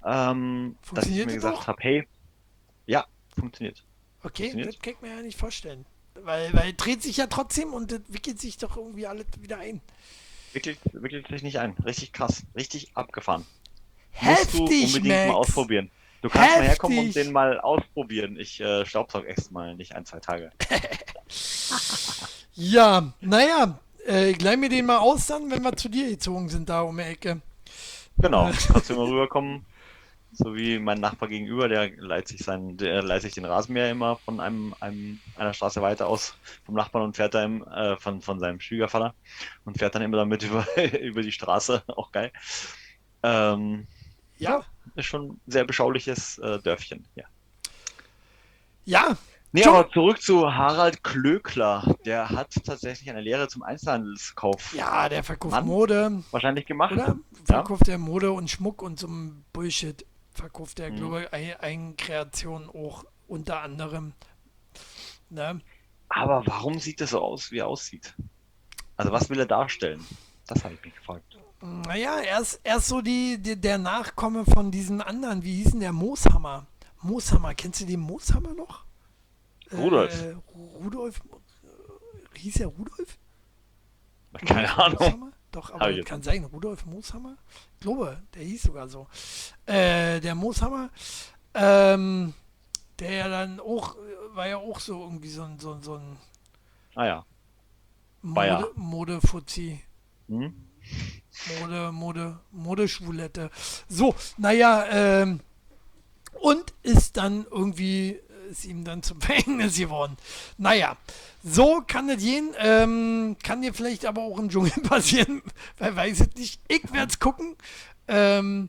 ähm, dass ich mir gesagt habe, hey, ja, funktioniert. okay, Funktioniert. das kann ich mir ja nicht vorstellen. Weil, weil dreht sich ja trotzdem und das wickelt sich doch irgendwie alles wieder ein. Wickelt, wickelt sich nicht ein. Richtig krass, richtig abgefahren. Musst du Heftig, unbedingt mal Max. ausprobieren. Du kannst mal herkommen und Heftig. den mal ausprobieren. Ich äh, staubsaug erst mal nicht ein, zwei Tage. (laughs) Ja, naja, äh, ich leih mir den mal aus dann, wenn wir zu dir gezogen sind, da um die Ecke. Genau, kannst du mal rüberkommen. So wie mein Nachbar gegenüber, der leiht sich seinen, der leiht sich den Rasenmäher immer von einem, einem einer Straße weiter aus vom Nachbarn und fährt dann äh, von, von seinem Schwiegervater und fährt dann immer damit (laughs) über, über die Straße. Auch geil. Ähm, Ja, ist schon ein sehr beschauliches äh, Dörfchen, ja. ja, Nee, aber zurück zu Harald Klöckler. Der hat tatsächlich eine Lehre zum Einzelhandelskauf ja, der verkauft Mann. Mode, wahrscheinlich gemacht. oder? Ja. Verkauft der Mode und Schmuck und so ein Bullshit. Verkauft der, Mhm. glaube ich, Ei- Eigenkreation auch unter anderem. Ne? Aber warum sieht es so aus, wie er aussieht? Also was will er darstellen? Das habe ich mich gefragt. Naja, er ist, er ist so die, die, der Nachkomme von diesem anderen, wie hieß denn der Mooshammer? Mooshammer, kennst du den Mooshammer noch? Rudolf. Äh, Rudolf, äh, hieß er Rudolf? Keine Ahnung. Mooshammer? Doch, aber jetzt kann sein, Rudolf Mooshammer? Ich glaube, der hieß sogar so. Äh, der Mooshammer, ähm, der ja dann auch, war ja auch so irgendwie so ein, so ein, so ein Ah ja. Mode, Mode-Fuzzi. Hm? Mode, Mode, Modeschwulette. So, naja, ähm, und ist dann irgendwie, äh, ist ihm dann zum (laughs) Verhängnis geworden. Naja, so kann es gehen. Ähm, kann dir vielleicht aber auch im Dschungel (laughs) passieren. Wer weiß es nicht. Ich werde es gucken. Ähm,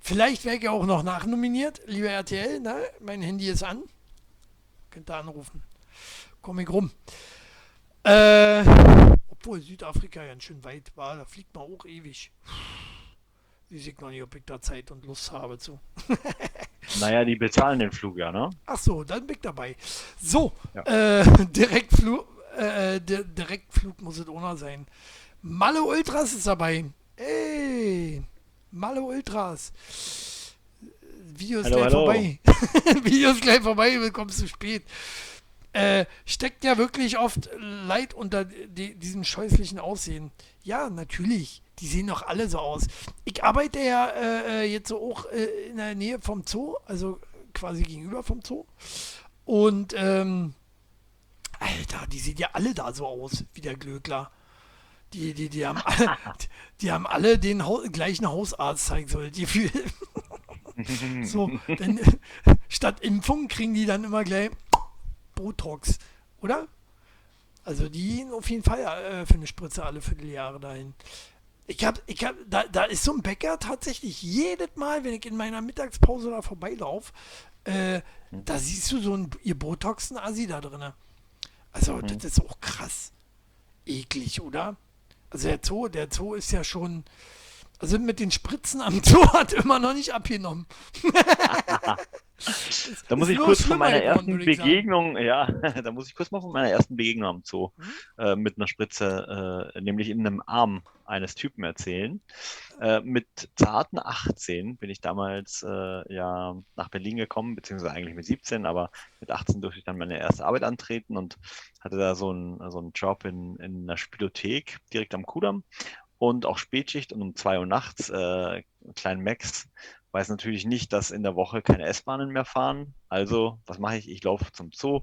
vielleicht werde ich auch noch nachnominiert. Lieber RTL, ne? mein Handy ist an. Könnt ihr anrufen. Komm ich rum. Äh, obwohl Südafrika ganz schön weit war, da fliegt man auch ewig. Ich noch nicht, ob ich da Zeit und Lust habe zu. (laughs) Naja, die bezahlen den Flug ja, ne? Ach so, dann bin ich dabei. So, Ja. äh, (laughs) Direktflug, äh, Di- Direktflug muss es ohne sein. Malle Ultras ist dabei. Ey, Malle Ultras. Video ist Hallo, gleich hallo. vorbei. (laughs) Video ist gleich vorbei, willkommen zu spät. Äh, steckt ja wirklich oft Leid unter di diesem scheußlichen Aussehen. Ja, natürlich. Die sehen doch alle so aus. Ich arbeite ja äh, äh, jetzt so auch äh, in der Nähe vom Zoo, also quasi gegenüber vom Zoo. Und ähm, Alter, die sehen ja alle da so aus wie der Glöckler. Die, die, die haben alle, die, (laughs) die haben alle den Hau gleichen Hausarzt, zeigt so das Gefühl. so, denn (laughs) statt Impfung kriegen die dann immer gleich Botox, oder? Also die gehen auf jeden Fall äh, für eine Spritze alle Vierteljahre dahin. Ich hab, ich hab, da, da ist so ein Bäcker tatsächlich jedes Mal, wenn ich in meiner Mittagspause da vorbeilaufe, äh, da siehst du so ein ihr Botoxen Assi da drin. Also das ist auch krass. Eklig, oder? Also der Zoo, der Zoo ist ja schon, also mit den Spritzen am (laughs) Zoo hat immer noch nicht abgenommen. (laughs) Da muss ich kurz von meiner ersten sagen. Begegnung, ja, (laughs) da muss ich kurz mal von meiner ersten Begegnung am Zoo Mhm. äh, mit einer Spritze, äh, nämlich in einem Arm eines Typen erzählen. Äh, mit zarten 18 bin ich damals äh, ja nach Berlin gekommen, beziehungsweise eigentlich mit 17, aber mit 18 durfte ich dann meine erste Arbeit antreten und hatte da so einen, so einen Job in, in einer Spielothek direkt am Kudamm und auch Spätschicht und um 2 Uhr nachts, äh, kleinen Max, weiß natürlich nicht, dass in der Woche keine S-Bahnen mehr fahren. Also, was mache ich? Ich laufe zum Zoo,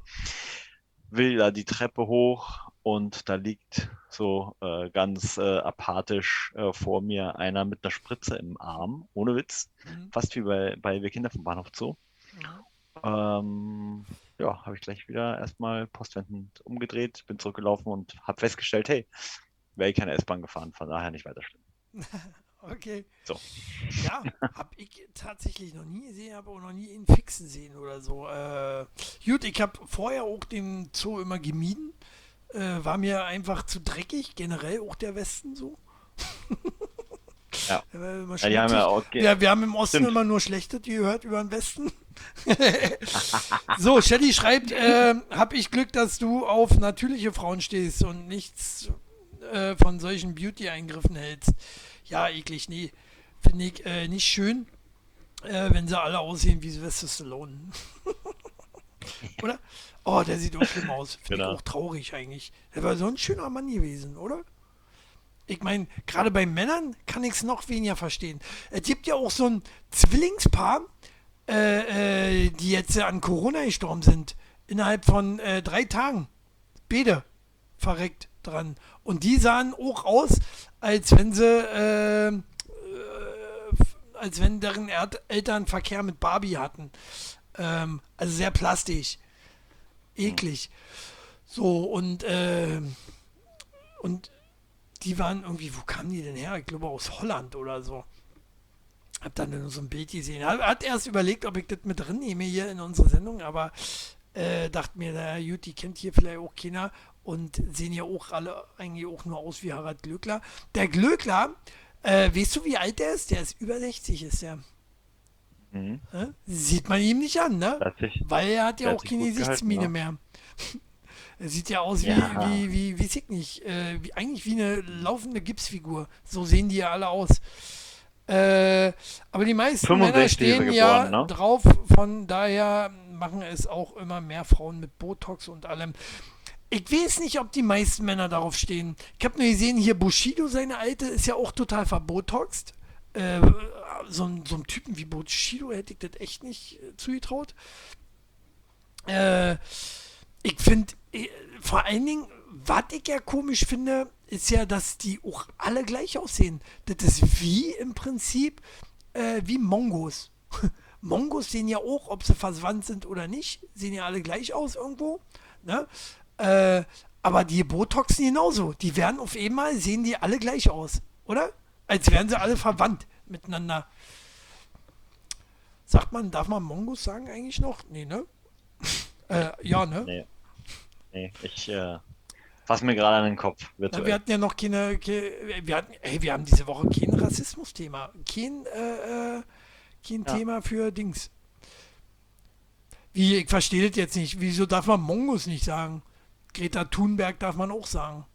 will da die Treppe hoch und da liegt so äh, ganz äh, apathisch äh, vor mir einer mit einer Spritze im Arm, ohne Witz, Mhm. fast wie bei, bei Wir Kinder vom Bahnhof Zoo. Mhm. Ähm, ja, habe ich gleich wieder erstmal postwendend umgedreht, bin zurückgelaufen und habe festgestellt, hey, wäre ich keine S-Bahn gefahren, von daher nicht weiter schlimm. (laughs) Okay. So. Ja, hab ich tatsächlich noch nie gesehen, habe auch noch nie ihn fixen sehen oder so. Äh, gut, ich habe vorher auch den Zoo immer gemieden. Äh, war mir einfach zu dreckig, generell auch der Westen so. Ja. (laughs) Ja, die haben ja auch Ja, wir haben im Osten Stimmt. immer nur Schlechtes gehört über den Westen. (laughs) so, Shelly schreibt, äh, hab ich Glück, dass du auf natürliche Frauen stehst und nichts äh, von solchen Beauty-Eingriffen hältst. Ja, eklig, nee. Finde ich äh, nicht schön, äh, wenn sie alle aussehen wie Sylvester Stallone. (laughs) oder? Oh, der sieht auch schlimm aus. Finde Genau. ich auch traurig eigentlich. Der war so ein schöner Mann gewesen, oder? Ich meine, gerade bei Männern kann ich es noch weniger verstehen. Es gibt ja auch so ein Zwillingspaar, äh, äh, die jetzt an Corona gestorben sind. Innerhalb von äh, drei Tagen. Beide verreckt dran. Und die sahen auch aus, als wenn sie, äh, äh, als wenn deren Eltern Verkehr mit Barbie hatten. Ähm, also sehr plastisch. Eklig. So, und, äh, und die waren irgendwie, wo kamen die denn her? Ich glaube aus Holland oder so. Hab dann nur so ein Bild gesehen. Hat erst überlegt, ob ich das mit drin nehme hier in unsere Sendung, aber äh, dachte mir, na gut, die kennt hier vielleicht auch keiner und sehen ja auch alle eigentlich auch nur aus wie Harald Glöckler. Der Glöckler, äh, weißt du, wie alt der ist? Der ist über 60, ist der. Mhm. Hä? Sieht man ihm nicht an, ne? Sich, Weil er hat ja auch keine Gesichtsmine ja. mehr. (laughs) Er sieht ja aus wie, Ja. wie, wie, weiß ich nicht, äh, wie, eigentlich wie eine laufende Gipsfigur. So sehen die ja alle aus. Äh, aber die meisten 65 Männer er stehen ja geboren, ne? drauf, von daher machen es auch immer mehr Frauen mit Botox und allem. Ich weiß nicht, ob die meisten Männer darauf stehen. Ich habe nur gesehen, hier Bushido, seine alte, ist ja auch total verbotoxt. Äh, so, ein- so einem Typen wie Bushido hätte ich das echt nicht äh, zugetraut. Äh, ich finde, vor allen Dingen, was ich ja komisch finde, ist ja, dass die auch alle gleich aussehen. Das ist wie im Prinzip äh, wie Mongos. (laughs) Mongos sehen ja auch, ob sie verwandt sind oder nicht, sehen ja alle gleich aus irgendwo. Ne? Äh, aber die Botoxen genauso. Die werden auf einmal, sehen die alle gleich aus, oder? Als wären sie alle verwandt miteinander. Sagt man, darf man Mongos sagen eigentlich noch? Nee, ne? (laughs) äh, ja, ne? Nee. Nee, ich äh, fasse mir gerade an den Kopf. Na, wir hatten ja noch keine, ke- wir hatten, ey, wir haben diese Woche kein Rassismus-Thema, kein, äh, äh, kein Ja. Thema für Dings. Wie, ich verstehe das jetzt nicht. Wieso darf man Mongos nicht sagen? Greta Thunberg darf man auch sagen.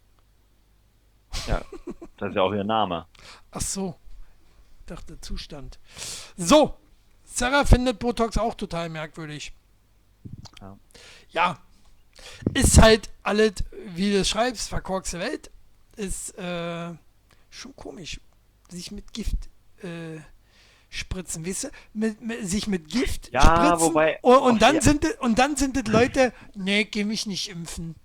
Ja, das ist ja auch ihr Name. Ach so. Ich dachte Zustand. So. Sarah findet Botox auch total merkwürdig. Ja. Ja. Ist halt alles, wie du schreibst, verkorkste Welt. Ist äh, schon komisch. Sich mit Gift äh, spritzen, weißt du? Mit, mit, sich mit Gift Ja, spritzen. wobei- Und, und, dann hier- sind, es- und dann sind es Leute, nee, geh mich nicht impfen.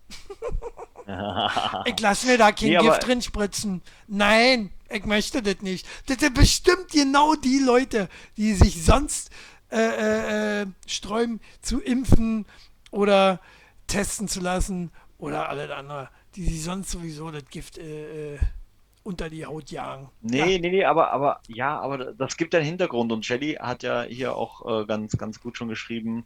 Ich (laughs) lasse mir da kein Nee, Gift drin spritzen. Nein, ich möchte das nicht. Das sind bestimmt genau die Leute, die sich sonst äh, äh, äh, sträuben zu impfen oder testen zu lassen oder alles andere, die sich sonst sowieso das Gift äh, äh, unter die Haut jagen. Nee, nee, nee, aber, aber ja, aber das gibt einen Hintergrund und Shelley hat ja hier auch äh, ganz, ganz gut schon geschrieben.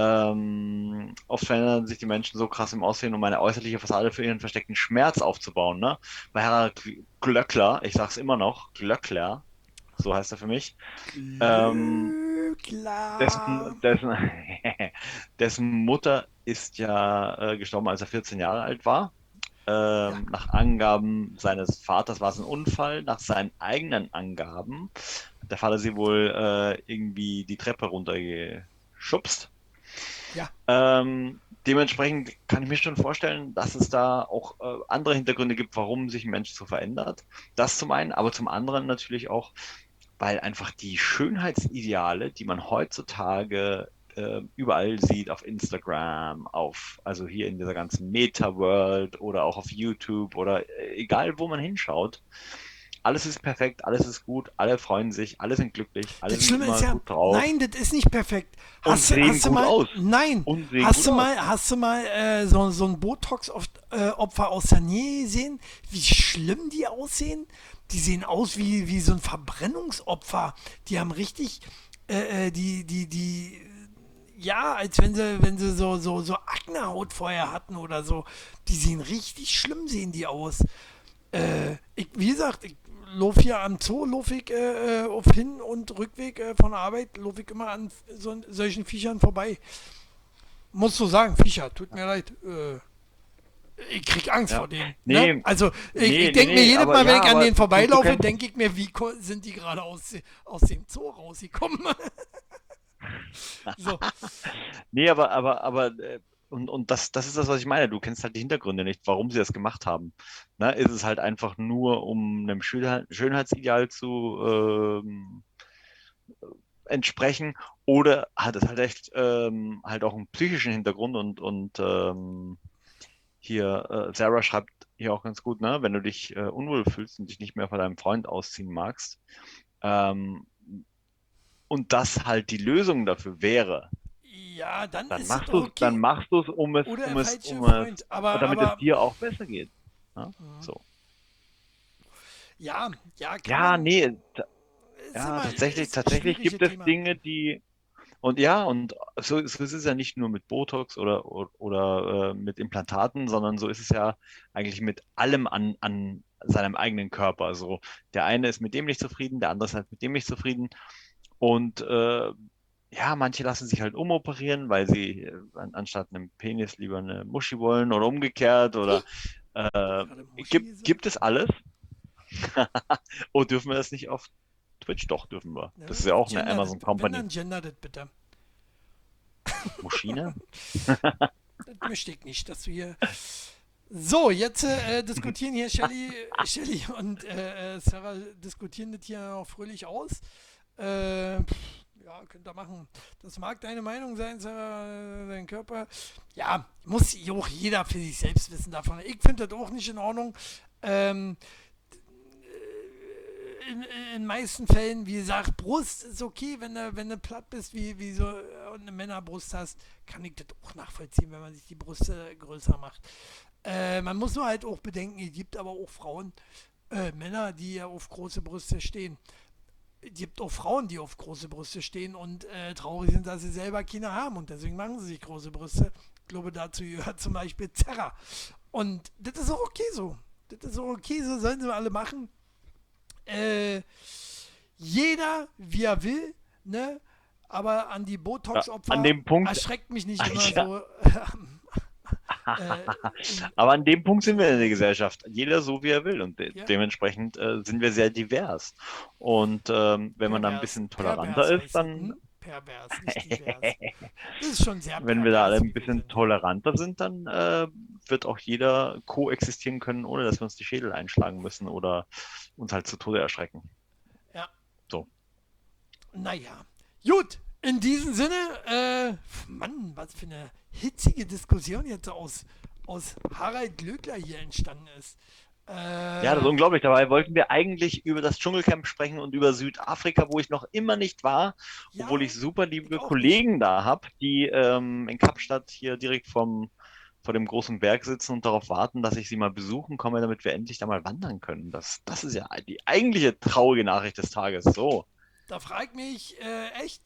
Ähm, oft verändern sich die Menschen so krass im Aussehen, um eine äußerliche Fassade für ihren versteckten Schmerz aufzubauen, ne? Bei Herr Glöckler, ich sag's immer noch, Glöckler, so heißt er für mich, ähm, Klar. dessen, dessen, (laughs) dessen Mutter ist ja äh, gestorben, als er 14 Jahre alt war. Ähm, Nach Angaben seines Vaters war es ein Unfall. Nach seinen eigenen Angaben hat der Vater sie wohl äh, irgendwie die Treppe runtergeschubst. Ja. Ähm, dementsprechend kann ich mir schon vorstellen, dass es da auch äh, andere Hintergründe gibt, warum sich ein Mensch so verändert. Das zum einen, aber zum anderen natürlich auch, weil einfach die Schönheitsideale, die man heutzutage äh, überall sieht, auf Instagram, auf, also hier in dieser ganzen Meta-World oder auch auf YouTube oder äh, egal wo man hinschaut, alles ist perfekt, alles ist gut, alle freuen sich, alle sind glücklich, alle Das sind Schlimme ist ja, gut drauf nein, das ist nicht perfekt. Und Hast, du- sehen hast du gut mal, aus. nein, hast du aus. mal, hast du mal äh, so, so ein Botox-Opfer aus der Nähe gesehen, wie schlimm die aussehen? Die sehen aus wie, wie so ein Verbrennungsopfer. Die haben richtig, äh, äh, die, die, die, ja, als wenn sie, wenn sie so, so, so Aknehaut vorher hatten oder so. Die sehen richtig schlimm, sehen die aus. Äh, ich, wie gesagt, ich laufe hier am Zoo, laufe ich äh, äh, auf Hin- und Rückweg äh, von der Arbeit, laufe ich immer an so, solchen Viechern vorbei. Muss so sagen, Viecher, tut mir leid. Äh, ich krieg Angst Ja. vor denen. Nee. Ne? Also ich, Nee, ich denke nee, mir jedes Mal, wenn ja, ich an denen du- du vorbeilaufe, denke ich mir, wie sind die gerade aus, aus dem Zoo rausgekommen? (laughs) so. (laughs) Nee, aber, aber, aber, äh, und, und das, das ist das, was ich meine. Du kennst halt die Hintergründe nicht, warum sie das gemacht haben. Ne? Ist es halt einfach nur, um einem Schönheit, Schönheitsideal zu ähm, entsprechen, oder hat es halt echt ähm, halt auch einen psychischen Hintergrund und, und ähm, hier, äh, Sarah schreibt hier auch ganz gut, ne? Wenn du dich äh, unwohl fühlst und dich nicht mehr von deinem Freund ausziehen magst, ähm, und das halt die Lösung dafür wäre, Ja, dann, dann ist machst du okay. dann machst du es, um es, Oder um es, um es, Freund. Aber, damit aber es dir auch besser geht. Ja, Mhm. so. ja, ja, Ja, man, nee, ta- ja, tatsächlich, tatsächlich gibt es Thema. Dinge, die und ja, und so, so ist es ja nicht nur mit Botox oder, oder, oder äh, mit Implantaten, sondern so ist es ja eigentlich mit allem an, an seinem eigenen Körper. So, der eine ist mit dem nicht zufrieden, der andere ist halt mit dem nicht zufrieden. Und äh, ja, manche lassen sich halt umoperieren, weil sie äh, an, anstatt einem Penis lieber eine Muschi wollen oder umgekehrt oder äh, Gerade Muschi gibt, gibt es alles? (laughs) oh, dürfen wir das nicht auf Twitch? Doch, dürfen wir. Ja, Das ist ja auch eine Amazon Wenn Company. dann gender das bitte. Muschine? (laughs) (laughs) Das möchte ich nicht, dass hier. So, jetzt äh, diskutieren hier Shelly, Shelly und äh, äh, Sarah diskutieren das hier auch fröhlich aus. Äh, pff, ja, könnt ihr machen. Das mag deine Meinung sein, Sarah, äh, dein Körper. Ja, muss auch jeder für sich selbst wissen davon. Ich finde das auch nicht in Ordnung. Ähm, in, in den meisten Fällen, wie gesagt, Brust ist okay, wenn du, wenn du platt bist, wie, wie so äh, und eine Männerbrust hast, kann ich das auch nachvollziehen, wenn man sich die Brust äh, größer macht. Äh, man muss nur halt auch bedenken, es gibt aber auch Frauen, äh, Männer, die ja auf große Brüste stehen. Es gibt auch Frauen, die auf große Brüste stehen und äh, traurig sind, dass sie selber Kinder haben und deswegen machen sie sich große Brüste. Ich glaube, dazu gehört zum Beispiel Zerra. Und das ist auch okay so. Das ist auch okay, so sollen sie alle machen äh, jeder wie er will, ne? Aber an die Botox-Opfer Ja, erschreckt mich nicht (laughs) immer Alter. so. (laughs) äh, (laughs) Aber an dem Punkt sind wir in der Gesellschaft. Jeder so, wie er will. Und de Ja. dementsprechend äh, sind wir sehr divers. Und ähm, wenn man da ein pervers- bisschen toleranter pervers ist, dann, hm? Pervers, nicht (laughs) divers. Das ist schon sehr wenn wir da alle pervers, ein bisschen toleranter sind, dann äh, wird auch jeder koexistieren können, ohne dass wir uns die Schädel einschlagen müssen oder uns halt zu Tode erschrecken. Naja, gut. In diesem Sinne, äh, Mann, was für eine hitzige Diskussion jetzt aus, aus Harald Glöckler hier entstanden ist. Äh, Ja, das ist unglaublich. Dabei wollten wir eigentlich über das Dschungelcamp sprechen und über Südafrika, wo ich noch immer nicht war, ja, obwohl ich super liebe ich Kollegen da habe, die ähm, in Kapstadt hier direkt vom, vor dem großen Berg sitzen und darauf warten, dass ich sie mal besuchen komme, damit wir endlich da mal wandern können. Das, das ist ja die eigentliche traurige Nachricht des Tages. So. Da fragt mich äh, echt.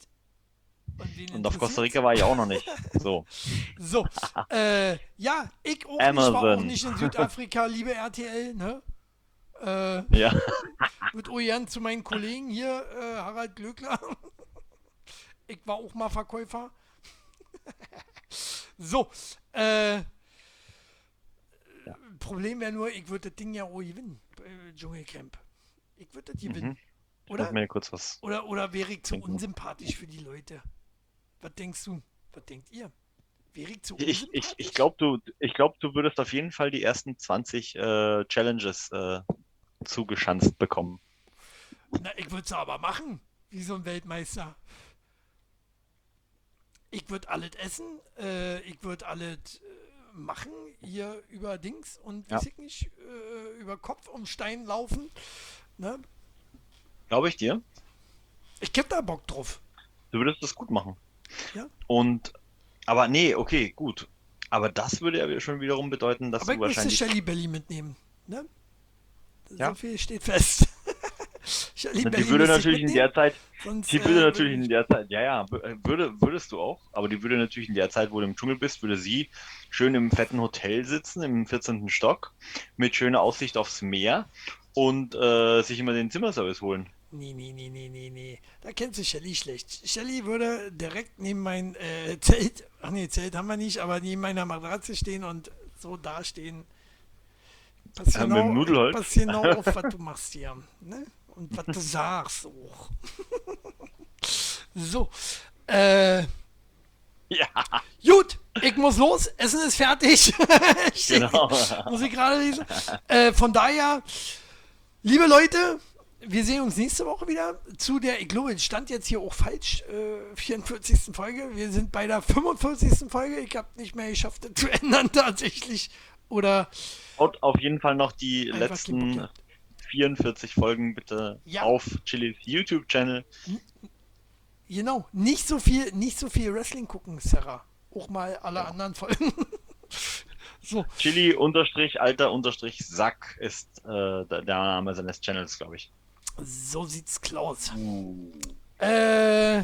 Und, Und auf Costa? Rica war ich auch noch nicht. So. (laughs) So, äh, ja, ich auch nicht, war auch Amazon. nicht in Südafrika, liebe RTL, ne? Äh, Ja. (laughs) mit Ojan zu meinen Kollegen hier, äh, Harald Glöckler. (laughs) Ich war auch mal Verkäufer. so, äh, Problem wäre nur, ich würde das Ding ja auch gewinnen, äh, Dschungelcamp. Ich würde das gewinnen. Mhm. Oder? mir kurz was. Oder, oder wäre ich zu Trinken. unsympathisch für die Leute? Was denkst du? Was denkt ihr? Ich Ich, ich, glaube, du, ich glaub, du würdest auf jeden Fall die ersten 20 äh, Challenges äh, zugeschanzt bekommen. Na, ich würde es aber machen, wie so ein Weltmeister. Ich würde alles essen, äh, ich würde alles äh, machen, hier über Dings und Ja. nicht, äh, über Kopf und Stein laufen. Ne? Glaube ich dir. Ich hab da Bock drauf. Du würdest das gut machen. Ja. Und, aber nee, okay, gut. Aber das würde ja schon wiederum bedeuten, dass aber du ich müsste wahrscheinlich. Shelly Belly mitnehmen. Ne? Ja. So viel steht fest. (laughs) Die würde ich natürlich in der Zeit, sonst, die äh, würde natürlich ich- in der Zeit, ja, ja, wür- äh, würde, würdest du auch, aber die würde natürlich in der Zeit, wo du im Dschungel bist, würde sie schön im fetten Hotel sitzen, im 14. Stock, mit schöner Aussicht aufs Meer und äh, sich immer den Zimmerservice holen. Nee, nee, nee, nee, nee, nee. Da kennst du Shelly schlecht. Shelly würde direkt neben mein äh, Zelt, ach nee, Zelt haben wir nicht, aber neben meiner Matratze stehen und so dastehen. Pass Ja, genau, mit dem pass genau (laughs) auf, was du machst hier. Ne? Und was du sagst auch. (laughs) so. Äh, Ja, gut, ich muss los. Essen ist fertig. (laughs) Genau. muss ich gerade lesen. Äh, von daher, liebe Leute, wir sehen uns nächste Woche wieder zu der, ich glaube, es stand jetzt hier auch falsch, äh, 44. Folge. Wir sind bei der 45. Folge. Ich habe nicht mehr geschafft, das zu (laughs) ändern tatsächlich. Oder Haut auf jeden Fall noch die letzten keinen Bock 44 Folgen bitte Ja. auf Chilis YouTube-Channel. genau, nicht so viel, nicht so viel Wrestling gucken, Sarah. Auch mal alle anderen Folgen. (laughs) so, Chili unterstrich alter unterstrich Sack ist äh, der Name seines Channels, glaube ich. So sieht's Klaus. Uh. Äh,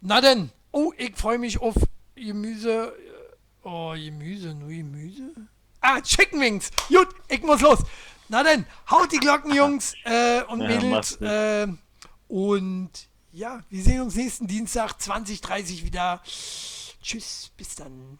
na denn. Oh, ich freue mich auf Gemüse. Oh, Gemüse, nur Gemüse? Ah, Chicken Wings. Gut, ich muss los. Na denn, haut die Glocken, Jungs äh, und Ja, Mädels. Äh, und ja, wir sehen uns nächsten Dienstag 20.30 wieder. Tschüss, bis dann.